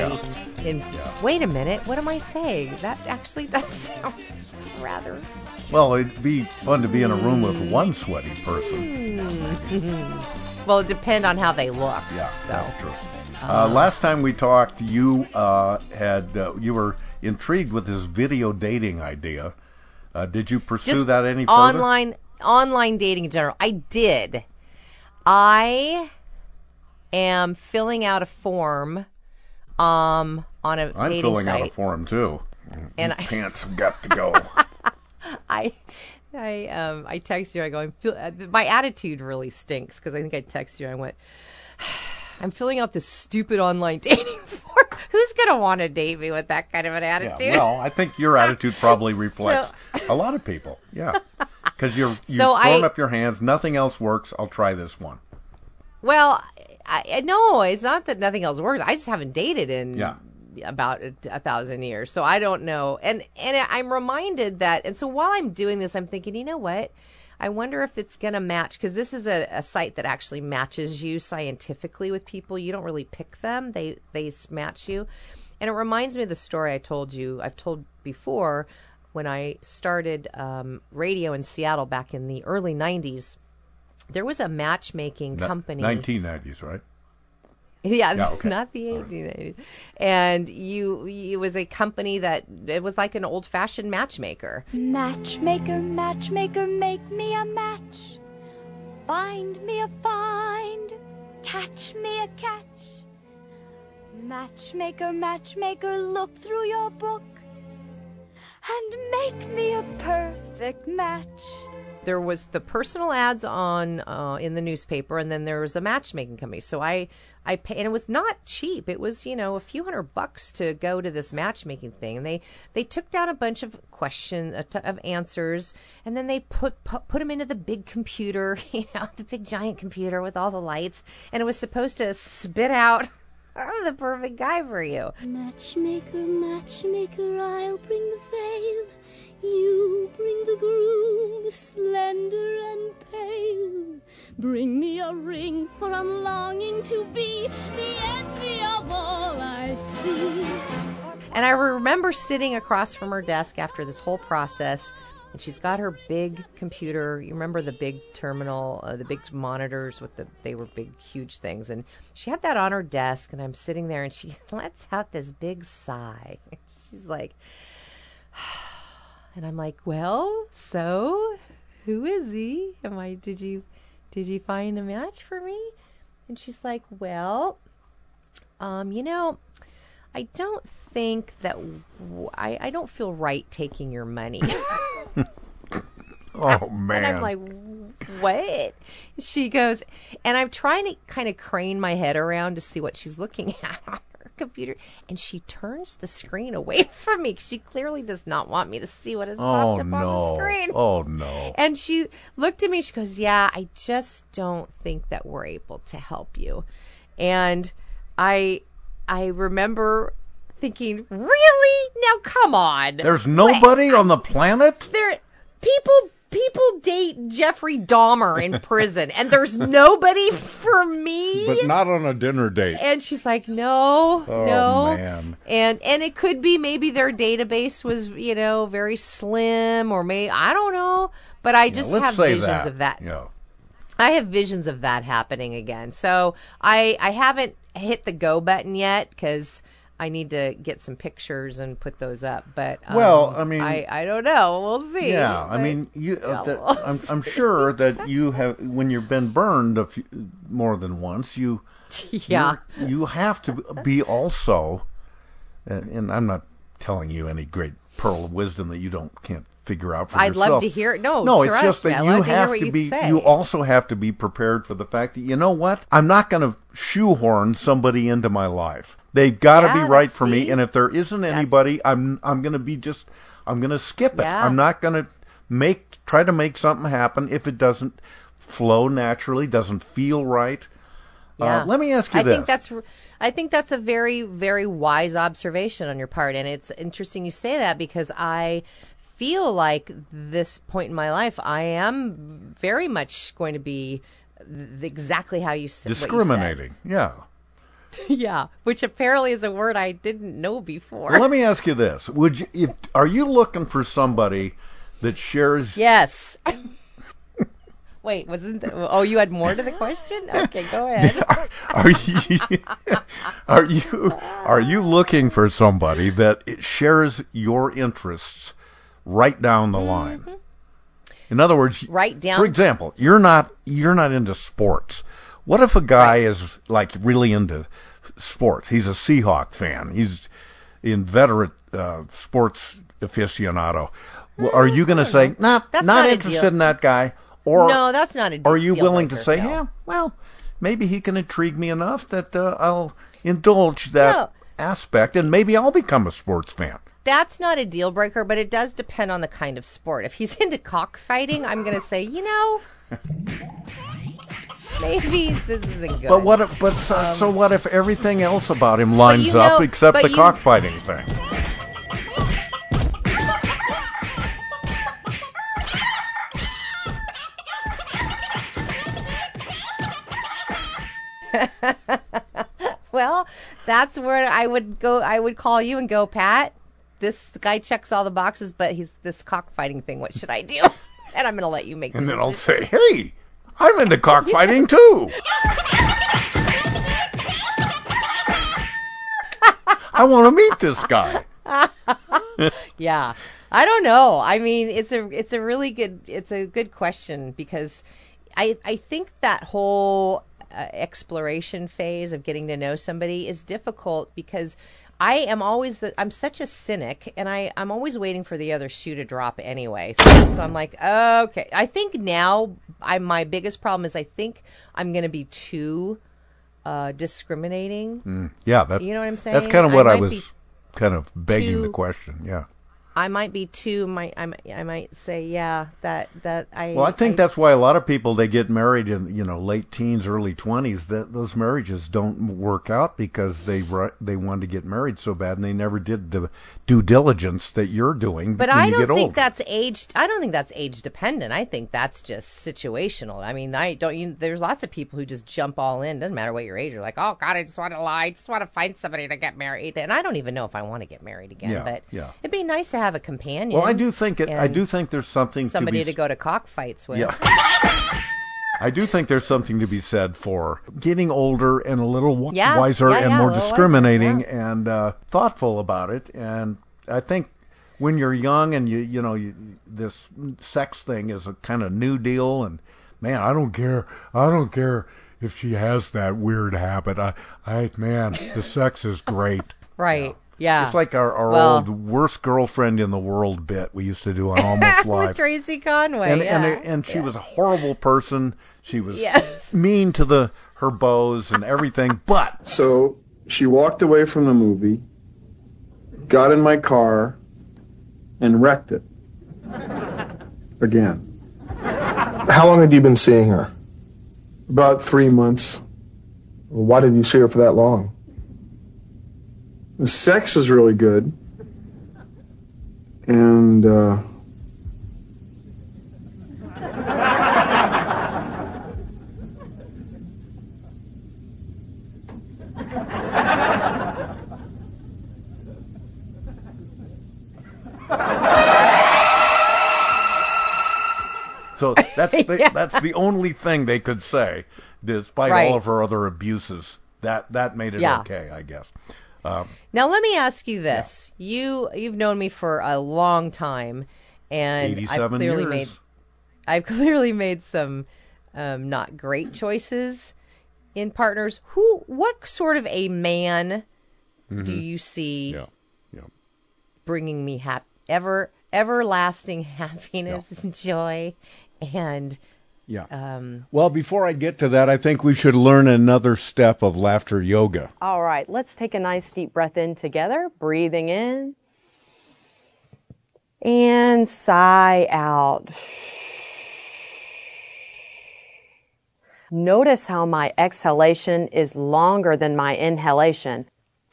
In, Wait a minute, what am I saying? That actually does sound rather. well, it'd be fun to be in a room with one sweaty person. well, it depend on how they look. Yeah, so. that's true. Uh, last time we talked, you uh, had uh, you were intrigued with this video dating idea. Uh, did you pursue that any further? online online dating in general. I did. I am filling out a form um on a I'm dating filling site. out a form too. And These I- pants have got to go. I I um I text you. I go. I'm feel, uh, my attitude really stinks because I think I text you. I went. I'm filling out this stupid online dating form. Who's gonna want to date me with that kind of an attitude? Yeah, well, I think your attitude probably reflects a lot of people. Yeah, because you're you've So thrown I- up your hands. Nothing else works. I'll try this one. Well, I, I no, it's not that nothing else works. I just haven't dated in Yeah. about a, a thousand years, so I don't know. And and I'm reminded that. And so while I'm doing this, I'm thinking, you know what? I wonder if it's going to match because this is a, a site that actually matches you scientifically with people. You don't really pick them; they they match you. And it reminds me of the story I told you. I've told before when I started um, radio in Seattle back in the early '90s. There was a matchmaking company. 1990s, right? Yeah, Yeah, okay. not the 1880s. And you, it was a company that it was like an old-fashioned matchmaker. Matchmaker, matchmaker, make me a match. Find me a find, catch me a catch. Matchmaker, matchmaker, look through your book and make me a perfect match. There was the personal ads on uh, in the newspaper, and then there was a matchmaking company. So I, I pay, and it was not cheap. It was you know a few hundred bucks to go to this matchmaking thing. And they they took down a bunch of questions of answers, and then they put, put put them into the big computer, you know, the big giant computer with all the lights, and it was supposed to spit out the perfect guy for you. Matchmaker, matchmaker, I'll bring the veil. You bring the groom, slender and pale. Bring me a ring, for I'm longing to be the envy of all I see. And I remember sitting across from her desk after this whole process, and she's got her big computer. You remember the big terminal, uh, the big monitors with the they were big, huge things, and she had that on her desk. And I'm sitting there, and she lets out this big sigh. She's like, and I'm like, well, so who is he? Am I? Did you did you find a match for me? And she's like, well, um, you know. I don't think that w- I, I don't feel right taking your money. Oh man! and I'm like, what? She goes, and I'm trying to kind of crane my head around to see what she's looking at on her computer, and she turns the screen away from me. she clearly does not want me to see what is oh popped up on the screen. Oh no! And she looked at me. She goes, "Yeah, I just don't think that we're able to help you." And I, I remember thinking, "Really? Now, come on." There's nobody on the planet. there. People, people date Jeffrey Dahmer in prison, and there's nobody for me. But not on a dinner date. And she's like, no, Oh, no. man. And and it could be maybe their database was, you know, very slim or may I don't know. But I just let's have visions that. of that. Yeah. I have visions of that happening again. So I I haven't hit the go button yet because I need to get some pictures and put those up. But um, Well, I mean- I I don't know. We'll see. Yeah, I mean, you. Uh, that, we'll I'm, I'm sure that you have when you've been burned a few, more than once. You, Yeah. you you have to be also, and, and I'm not telling you any great pearl of wisdom that you don't can't figure out for yourself. I'd love to hear it. No, no, it's just that I'd you love to have to be. say. You also have to be prepared for the fact that you know what? I'm not going to shoehorn somebody into my life. They've got to Yeah, be right for me, and if there isn't anybody, I'm I'm going to be just I'm going to skip it. Yeah. I'm not going to make try to make something happen if it doesn't flow naturally, doesn't feel right. Yeah. Uh, let me ask you I this. think that's I think that's a very very wise observation on your part and it's interesting you say that because I feel like this point in my life I am very much going to be th- exactly how you said what you said. discriminating. Yeah. yeah, which apparently is a word I didn't know before. Well, let me ask you this: Would you, if are you looking for somebody that shares? Yes. Wait, wasn't oh you had more to the question? Okay, go ahead. Are you are you are you looking for somebody that shares your interests right down the line? In other words, Mm-hmm. Right down- For example, you're not you're not into sports. What if a guy is like really into sports? He's a Seahawk fan. He's inveterate uh, sports aficionado. Well, are you going to say, "Nah, not, not interested in that guy"? Or No, that's not a Are you deal willing to say, no. "Yeah, well, maybe he can intrigue me enough that uh, I'll indulge that No. aspect, and maybe I'll become a sports fan." That's not a deal breaker, but it does depend on the kind of sport. If he's into cockfighting, I'm going to say, you know, maybe this isn't good. But what? If, but so, um, so what if everything else about him lines you up except the you- cockfighting thing? well, that's where I would go. I would call you and go, Pat. This guy checks all the boxes, but he's this cockfighting thing. What should I do? and I'm going to let you make. And the then I'll say, "Hey, I'm into cockfighting too." I want to meet this guy. yeah i don't know i mean it's a it's a really good it's a good question because i i think that whole uh, exploration phase of getting to know somebody is difficult because I am always the I'm such a cynic and I I'm always waiting for the other shoe to drop anyway. So, so I'm like, okay. I think now I my biggest problem is I think I'm going to be too uh discriminating. Mm, yeah, that, You know what I'm saying? That's kind of what I, might was kind of begging the question. Yeah. I might be too. Might I? might- I might say, yeah, that that I. Well, I think that's why a lot of people they get married in you know late teens, early twenties. That those marriages don't work out because they they wanted to get married so bad and they never did the due diligence that you're doing. But I don't think that's age. I don't think that's age dependent. I think that's just situational. I mean, I don't. You, there's lots of people who just jump all in. Doesn't matter what your age. You're like, oh God, I just want to lie. I just want to find somebody to get married. And I don't even know if I want to get married again. Yeah, but yeah. it'd be nice to have a companion. Well, I do think it. I do think there's something somebody to, to, be, go to cockfights with. Yeah. I do think there's something to be said for getting older and a little w- Yeah, wiser yeah, and yeah, more little wiser, discriminating and uh, thoughtful about it. And I think when you're young and you you know you, this sex thing is a kind of new deal, and man, I don't care. I don't care if she has that weird habit. I, I man, the sex is great. Right. Yeah. It's like our, our Well- old worst girlfriend in the world bit we used to do on Almost Live. with Tracey Conway. and yeah. and and she was a horrible person. She was Yes. mean to the her beaux and everything. But So she walked away from the movie, got in my car, and wrecked it. Again. How long had you been seeing her? About three months. Why did you see her for that long? The sex was really good. And uh, So that's the, yeah. that's the only thing they could say, despite right. all of her other abuses. That that made it yeah. okay, I guess. Uh, Now let me ask you this: you you've known me for a long time, and I've clearly years. made I've clearly made some um, not great choices in partners. Who? What sort of a man do Mhm. you see Yeah. Yeah. bringing me hap- ever everlasting happiness and joy and Yeah. um, well, before I get to that, I think we should learn another step of laughter yoga. All right, let's take a nice deep breath in together, breathing in and sigh out. Notice how my exhalation is longer than my inhalation.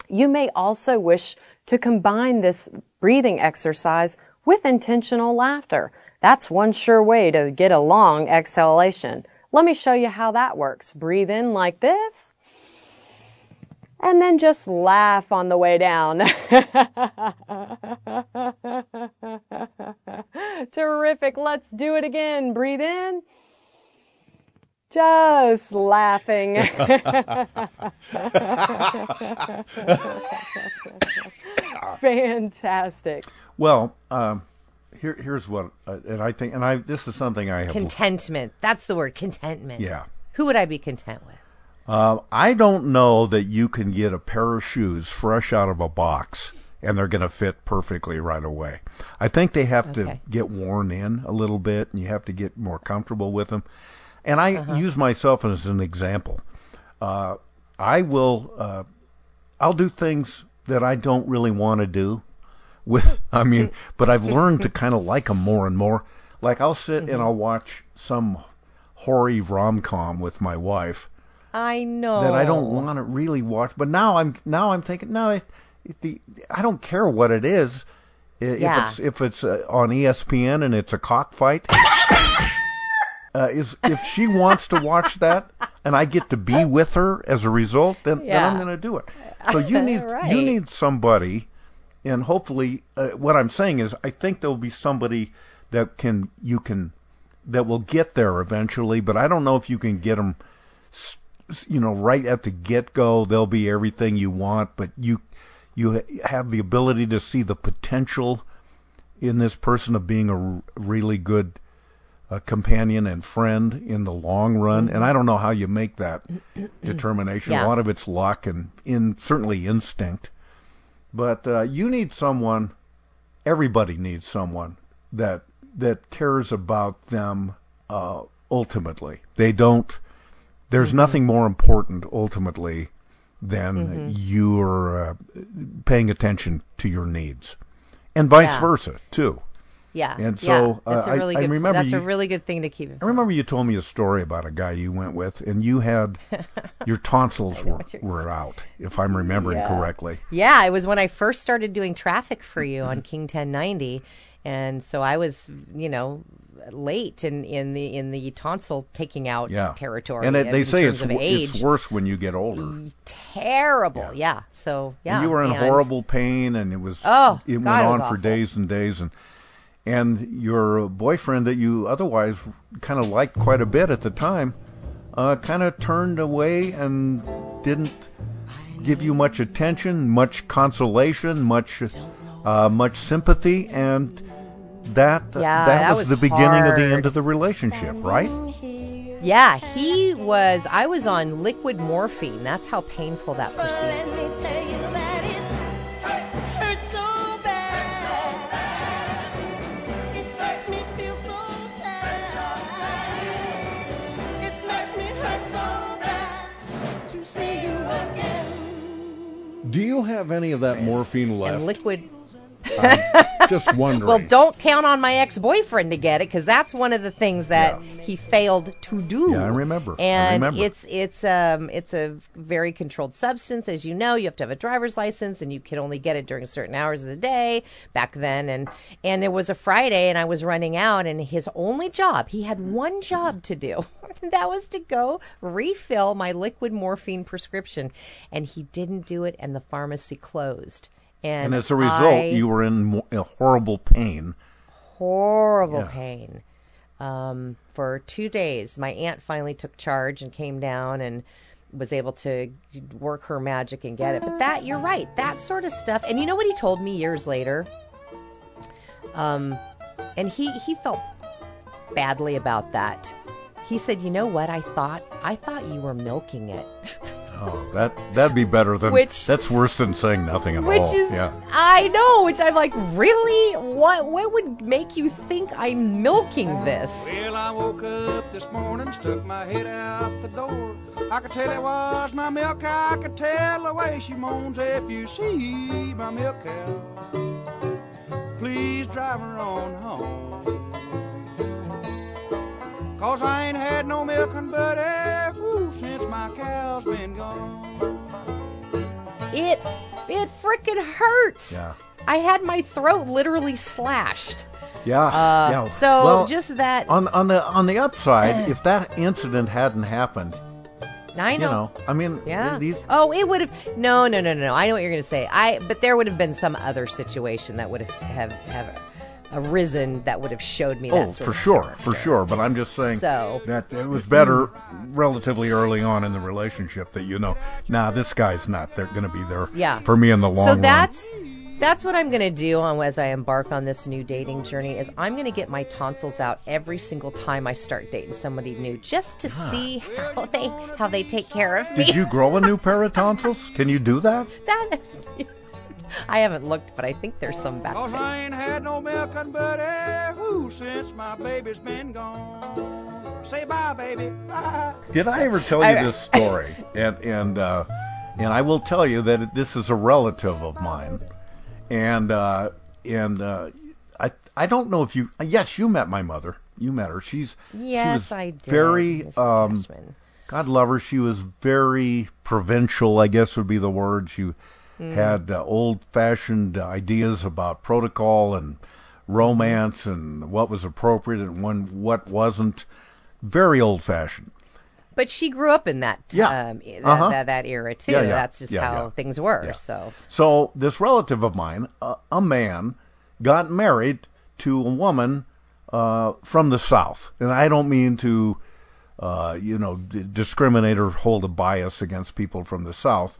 You may also wish to combine this breathing exercise with intentional laughter. That's one sure way to get a long exhalation. Let me show you how that works. Breathe in like this. And then just laugh on the way down. Terrific. Let's do it again. Breathe in. Just laughing. Fantastic. Well, um, here here's what, uh, and I think, and I this is something I have. contentment. That's the word, contentment. Yeah. Who would I be content with? Uh, I don't know that you can get a pair of shoes fresh out of a box and they're going to fit perfectly right away. I think they have to get worn in a little bit and you have to get more comfortable with them. And I Uh-huh. use myself as an example. Uh, I will, uh, I'll do things that I don't really want to do. With, I mean, but I've learned to kind of like them more and more. Like I'll sit and I'll watch some hoary rom com with my wife I know that I don't want to really watch. But now I'm now I'm thinking no, it, it, the I don't care what it is. If Yeah. it's if it's uh, on ESPN and it's a cockfight, uh, is if she wants to watch that and I get to be with her as a result, then, then I'm going to do it. So you need you need somebody, and hopefully, uh, what I'm saying is, I think there'll be somebody that can you can that will get there eventually. But I don't know if you can get them you know, right at the get go, they'll be everything you want, but you you have the ability to see the potential in this person of being a r- really good uh, companion and friend in the long run. And I don't know how you make that determination. Yeah. A lot of it's luck and in certainly instinct. But uh, you need someone. Everybody needs someone that that cares about them uh, ultimately. They don't. There's Mm-hmm. nothing more important ultimately than Mm-hmm. you're uh, paying attention to your needs, and vice Yeah. versa too. Yeah. And yeah. so that's uh, a really I, good. I remember that's you, a really good thing to keep. in I remember you told me a story about a guy you went with, and you had your tonsils were, were out, if I'm remembering Yeah. correctly. Yeah, it was when I first started doing traffic for you on King 1090, and so I was, you know, late in, in the in the tonsil taking out Yeah, territory. And it, they say it's it's worse when you get older. terrible. Yeah. So yeah, And you were in and- horrible pain, and it was Oh, it went God, it on for days and days, and and your boyfriend that you otherwise kind of liked quite a bit at the time, uh, kind of turned away and didn't give you much attention, much consolation, much uh, much sympathy, and that Yeah, that, that was, was the beginning of the end of the relationship, right? Yeah, he was. I was on liquid morphine. That's how painful that proceeded. Do you have any of that morphine left? And liquid. I'm just wondering. Well, don't count on my ex-boyfriend to get it because that's one of the things that he failed to do. Yeah, I remember. I And remember. it's it's um it's a very controlled substance, as you know. You have to have a driver's license, and you can only get it during certain hours of the day back then. And and it was a Friday, and I was running out, and his only job he had one job to do. that was to go refill my liquid morphine prescription, and he didn't do it, and the pharmacy closed. And, and as a result, I- you were in a horrible pain. horrible Yeah. pain. um, for two days. My aunt finally took charge and came down and was able to work her magic and get it. But that, you're right, that sort of stuff. And you know what he told me years later? Um, and he he felt badly about that. He said, "You know what? I thought I thought you were milking it." Oh, that that'd be better than Which- that's worse than saying nothing at which all. is yeah. I know, which I'm like, really? What what would make you think I'm milking this? Well, I woke up this morning, stuck my head out the door. I could tell it was my milk. I could tell the way she moans if you see my milk cow. Please drive her on home. Cause I ain't had no milking buddy woo, since my cow's been gone. It it freaking hurts. Yeah. I had my throat literally slashed. Yeah, Uh, yeah. so Well, just that on on the on the upside, if that incident hadn't happened, I you know. know, I mean, Yeah. these Oh, it would have. No, no, no, no, no. I know what you're going to say. I. But there would have been some other situation that would have have have arisen that would have showed me that. Oh, for sure, character. for sure. But I'm just saying So- that it was better relatively early on in the relationship that you know, nah, this guy's not there going to be there Yeah. for me in the long so run. that's that's what I'm going to do on as I embark on this new dating journey. Is I'm going to get my tonsils out every single time I start dating somebody new, just to see how they how they take care of me. Did you grow a new pair of tonsils? Can you do that? that? I haven't looked, but I think there's some back Cause there. I ain't had no milking buddy woo, since my baby's been gone. Say bye, baby. Bye. Did I ever tell you this story? And and uh, and I will tell you that this is a relative of mine, and uh, and uh, I I don't know if you yes you met my mother you met her she's she Yes, was I did, very Mrs. um, God love her she was very provincial I guess would be the word she Mm. had uh, old fashioned ideas about protocol and romance and what was appropriate and when what wasn't very old fashioned. But she grew up in that Yeah. um, that, Uh-huh. that, that era too. Yeah, yeah. That's just how things were. So So this relative of mine, a, a man, got married to a woman uh, from the South, and I don't mean to, uh, you know, d- discriminate or hold a bias against people from the South,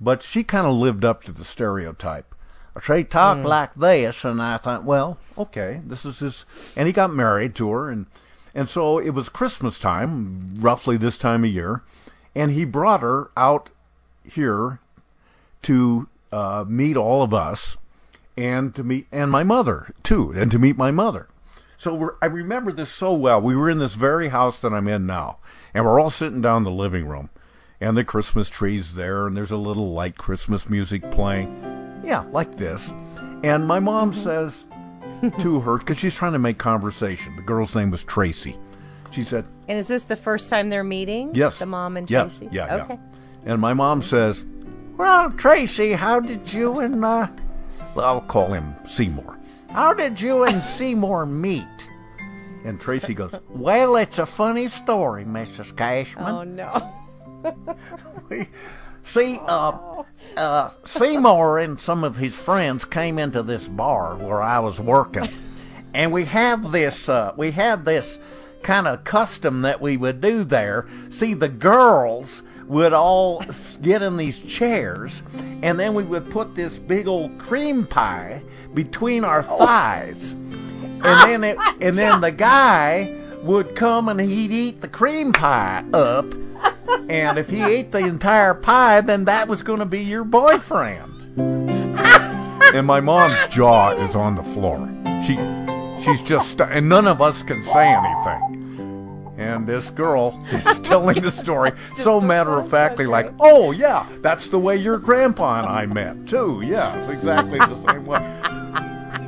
but she kind of lived up to the stereotype. She talked Mm. like this, and I thought, well, okay, this is his. And he got married to her, and and so it was Christmas time, roughly this time of year, and he brought her out here to uh, meet all of us and to meet and my mother too and to meet my mother so we're, i remember this so well we were in this very house that i'm in now and we're all sitting down in the living room and the christmas tree's there and there's a little light christmas music playing yeah like this and my mom says to her because she's trying to make conversation the girl's name was tracy she said and is this the first time they're meeting? Yes. The mom and Yeah, Tracy? yeah, yeah. Okay. And my mom says, Well, Tracy, how did you and, uh, well, I'll call him Seymour. How did you and Seymour meet? And Tracy goes, Well, it's a funny story, Mrs. Cashman. Oh no. See, uh, uh, Seymour and some of his friends came into this bar where I was working, and we have this, uh, we had this kind of custom that we would do there. See, the girls would all get in these chairs, and then we would put this big old cream pie between our thighs, and then it, and then the guy would come and he'd eat the cream pie up. And if he ate the entire pie, then that was going to be your boyfriend. and my mom's jaw is on the floor. She, she's just, st- and none of us can say anything. And this girl is telling the story so matter of factly, like, oh yeah, that's the way your grandpa and I met too. Yeah, it's exactly the same way.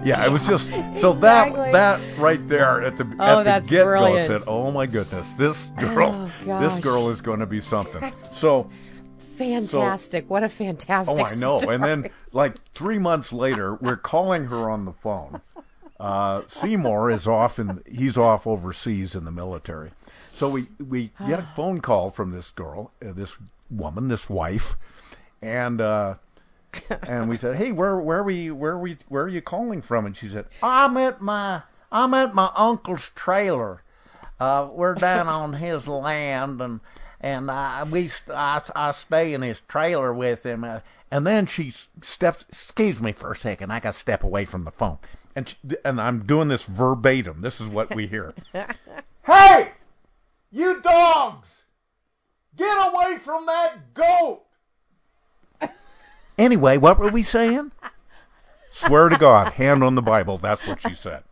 Yeah, it was just so that Exactly. that right there at the Oh, at the get go said, "Oh my goodness, this girl, Oh, this girl is going to be something." So, Fantastic. what a fantastic oh, I know. story. And then, like three months later, we're calling her on the phone. Uh, Seymour is off in he's off overseas in the military. So we we get a phone call from this girl, uh, this woman, this wife, and uh, and we said, "Hey, where where are we where are we where are you calling from?" And she said, "I'm at my I'm at my uncle's trailer. Uh, we're down on his land, and and I we I, I stay in his trailer with him. Uh, and then she steps. Excuse me for a second. I got to step away from the phone. And she, and I'm doing this verbatim. This is what we hear. hey, you dogs, get away from that goat. Anyway, what were we saying? Swear to God, hand on the Bible, that's what she said.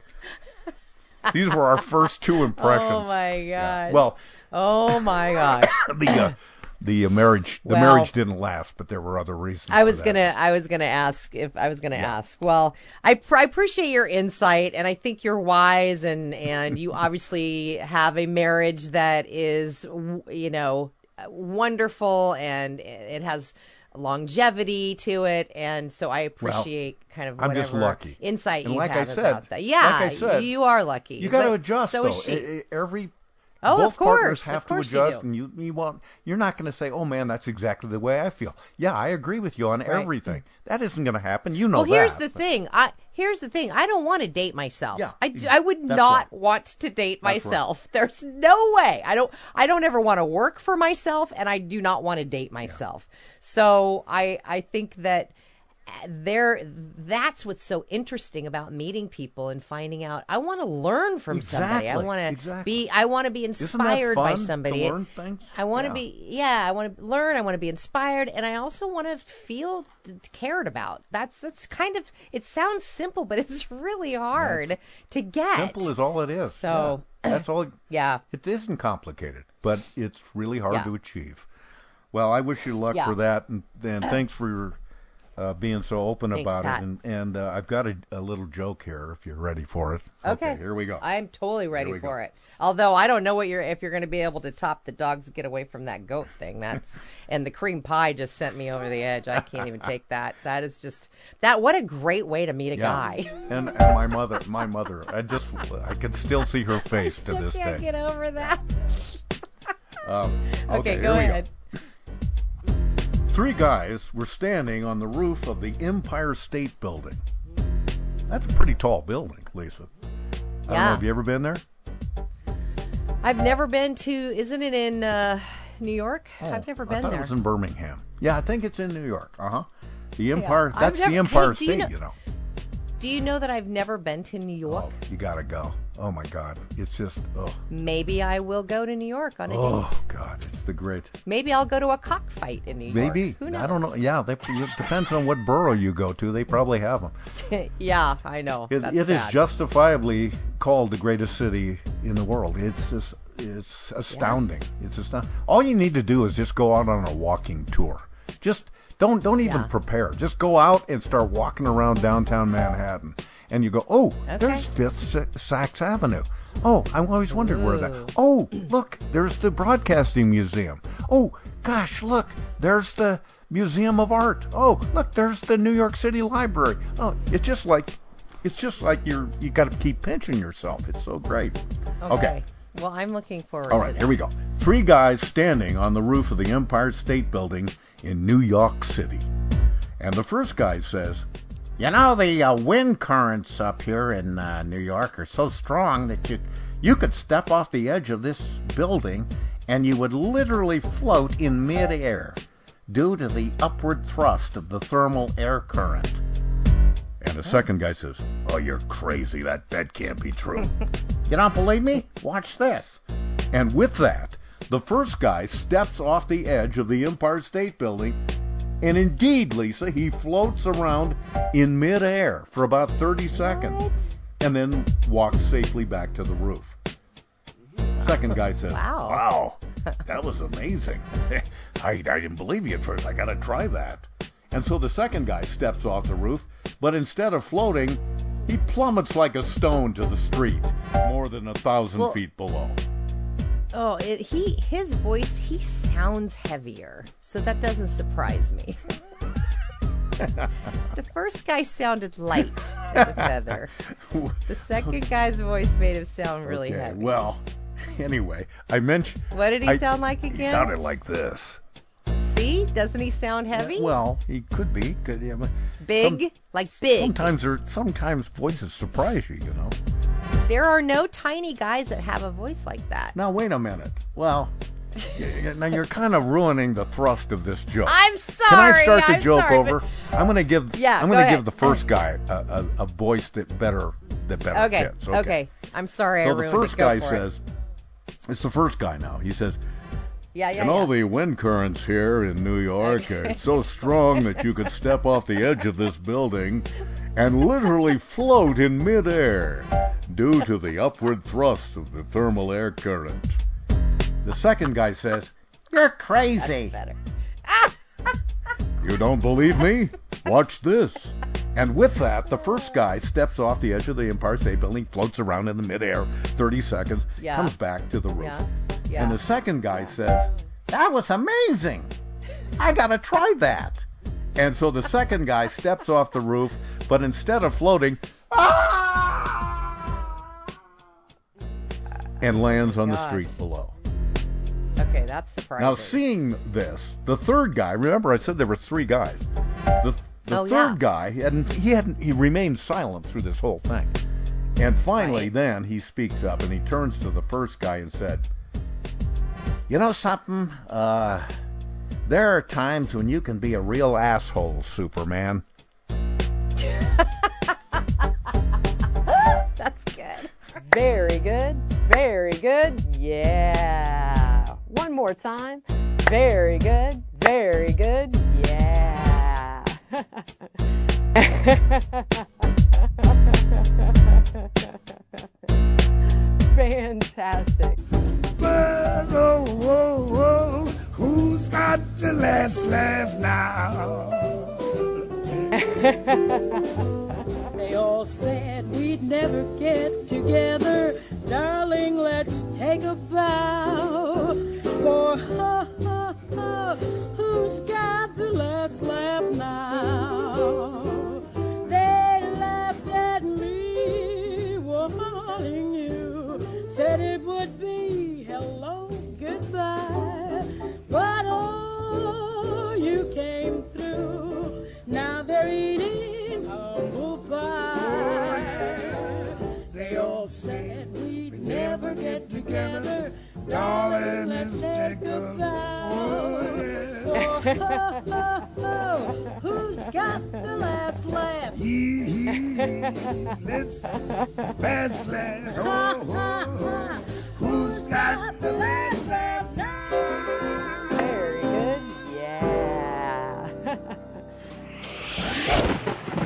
These were our first two impressions. Oh my gosh. Well, Oh my gosh. the uh, the uh, marriage the Well- marriage didn't last, but there were other reasons. I was gonna, I was gonna ask if I was gonna ask. Well, I, pr- I appreciate your insight, and I think you're wise, and and you obviously have a marriage that is, you know, wonderful, and it has longevity to it, and so I appreciate kind of I'm just lucky. insight And you like I said- about that. Yeah, like I said, you are lucky. You got to adjust So though. is she. Every Oh, both of course, partners of have course to adjust, do. and you you want you're not going to say, "Oh man, that's exactly the way I feel." Yeah, I agree with you on Right. everything. That isn't going to happen. You know that. well, here's that. the thing. I here's the thing. I don't want to date myself. Yeah, I, do, I would that's not right. want to date right. myself. There's no way. I don't. I don't ever want to work for myself, and I do not want to date myself. So I I think that there that's what's so interesting about meeting people and finding out i want to learn from somebody i want to exactly. be i want to be inspired by somebody i want to Yeah. be yeah i want to learn i want to be inspired and i also want to feel cared about that's that's kind of it sounds simple but it's really hard to get Simple is all it is. So- Yeah. that's all. yeah It isn't complicated, but it's really hard Yeah. to achieve. Well, I wish you luck for that, and, and thanks for uh, being so open Thanks, about Pat. it. And, and uh, I've got a, a little joke here, if you're ready for it. Okay. here we go. I'm totally ready we go. for it. Although I don't know what you're if you're going to be able to top the dogs get away from that goat thing. That's and the cream pie just sent me over the edge. I can't even take that. That is just that. What a great way to meet a guy. and, and my mother, my mother, I just, I can still see her face to Still this can't day. get over that. Um, Okay, okay, go ahead. Three guys were standing on the roof of the Empire State Building. That's a pretty tall building, Lisa. I don't know, Yeah. have you ever been there? I've never been to. Isn't it in uh, New York? I've never Oh, I been thought there. it was in Birmingham. Yeah, I think it's in New York. Uh huh. The Empire. I've That's never- the Empire hey, do you State. know- you know. Do you know that I've never been to New oh, York? You gotta go. Oh my God, it's just oh Maybe I will go to New York on a oh, date. oh God, it's the great. Maybe I'll go to a cockfight in New York. Maybe Who knows? I don't know. Yeah, they, it depends on what borough you go to. They probably have them. yeah, I know. It, it is justifiably called the greatest city in the world. It's just, it's astounding. It's astounding. All you need to do is just go out on a walking tour. Just don't don't even Yeah. prepare. Just go out and start walking around downtown Manhattan, and you go, oh, there's Fifth Sa- Saks Avenue. Oh, I always wondered where that. Oh, look, there's the Broadcasting Museum. Oh, gosh, look, there's the Museum of Art. Oh, look, there's the New York City Library. Oh, it's just like it's just like you're you got to keep pinching yourself. It's so great. Okay. Well, I'm looking forward. All right, here we go. Three guys standing on the roof of the Empire State Building in New York City. And the first guy says, You know, the uh, wind currents up here in uh, New York are so strong that you, you could step off the edge of this building and you would literally float in midair due to the upward thrust of the thermal air current. The second guy says, Oh, you're crazy. That, that can't be true. you don't believe me? Watch this. And with that, the first guy steps off the edge of the Empire State Building. And indeed, Lisa, he floats around in midair for about 30 seconds and then walks safely back to the roof. Second guy says, Wow. Wow, that was amazing. I, I didn't believe you at first. I got to try that. And so the second guy steps off the roof, but instead of floating, he plummets like a stone to the street, more than a thousand Well- feet below. Oh, it, he his voice he sounds heavier, so that doesn't surprise me. the first guy sounded light as a feather. The second guy's voice made him sound really okay, heavy. well, anyway, I mentioned. What did he I- sound like again? He sounded like this. Doesn't he sound heavy? Well, he could be. Could, yeah, big, some- like big. Sometimes, sometimes voices surprise you. You know. There are no tiny guys that have a voice like that. Now wait a minute. Well, now you're kind of ruining the thrust of this joke. I'm sorry. Can I start the I'm joke sorry, over? I'm going to give. Yeah, I'm going to give the first guy a, a, a voice that better that better Okay. fits. okay. Okay. I'm sorry. So the first. Guy for it. says, "It's the first guy now." He says, Yeah, yeah, you know, yeah. the wind currents here in New York are so strong that you could step off the edge of this building and literally float in midair due to the upward thrust of the thermal air current. The second guy says, You're crazy. Ah! You don't believe me? Watch this. And with that, the first guy steps off the edge of the Empire State Building, floats around in the midair 30 seconds, Yeah. comes back to the roof. Yeah. Yeah. And the second guy says, That was amazing. I got to try that. And so the second guy steps off the roof, but instead of floating, ah, and lands on the street below. Okay, that's surprising. Now, seeing this, the third guy, remember I said there were three guys. The, the Oh, third yeah. guy, and he hadn't, he remained silent through this whole thing. And finally, then he speaks up and he turns to the first guy and said, You know something? Uh, there are times when you can be a real asshole, Superman. That's good. Very good. Very good. Yeah. One more time. Very good. Very good. Fantastic. Whoa, whoa, whoa, whoa. Who's got the last laugh now? They all said we'd never get together. Darling, let's take a bow. For ha, who's got the last laugh now? They laughed at me, warning you. Said it would be hello, goodbye. But oh, you came through. Now they're eating humble pie. They all said we'd never get together. Darling, let's take a bow. Oh, who's got the last laugh? Let's pass oh, oh. Who's got the last laugh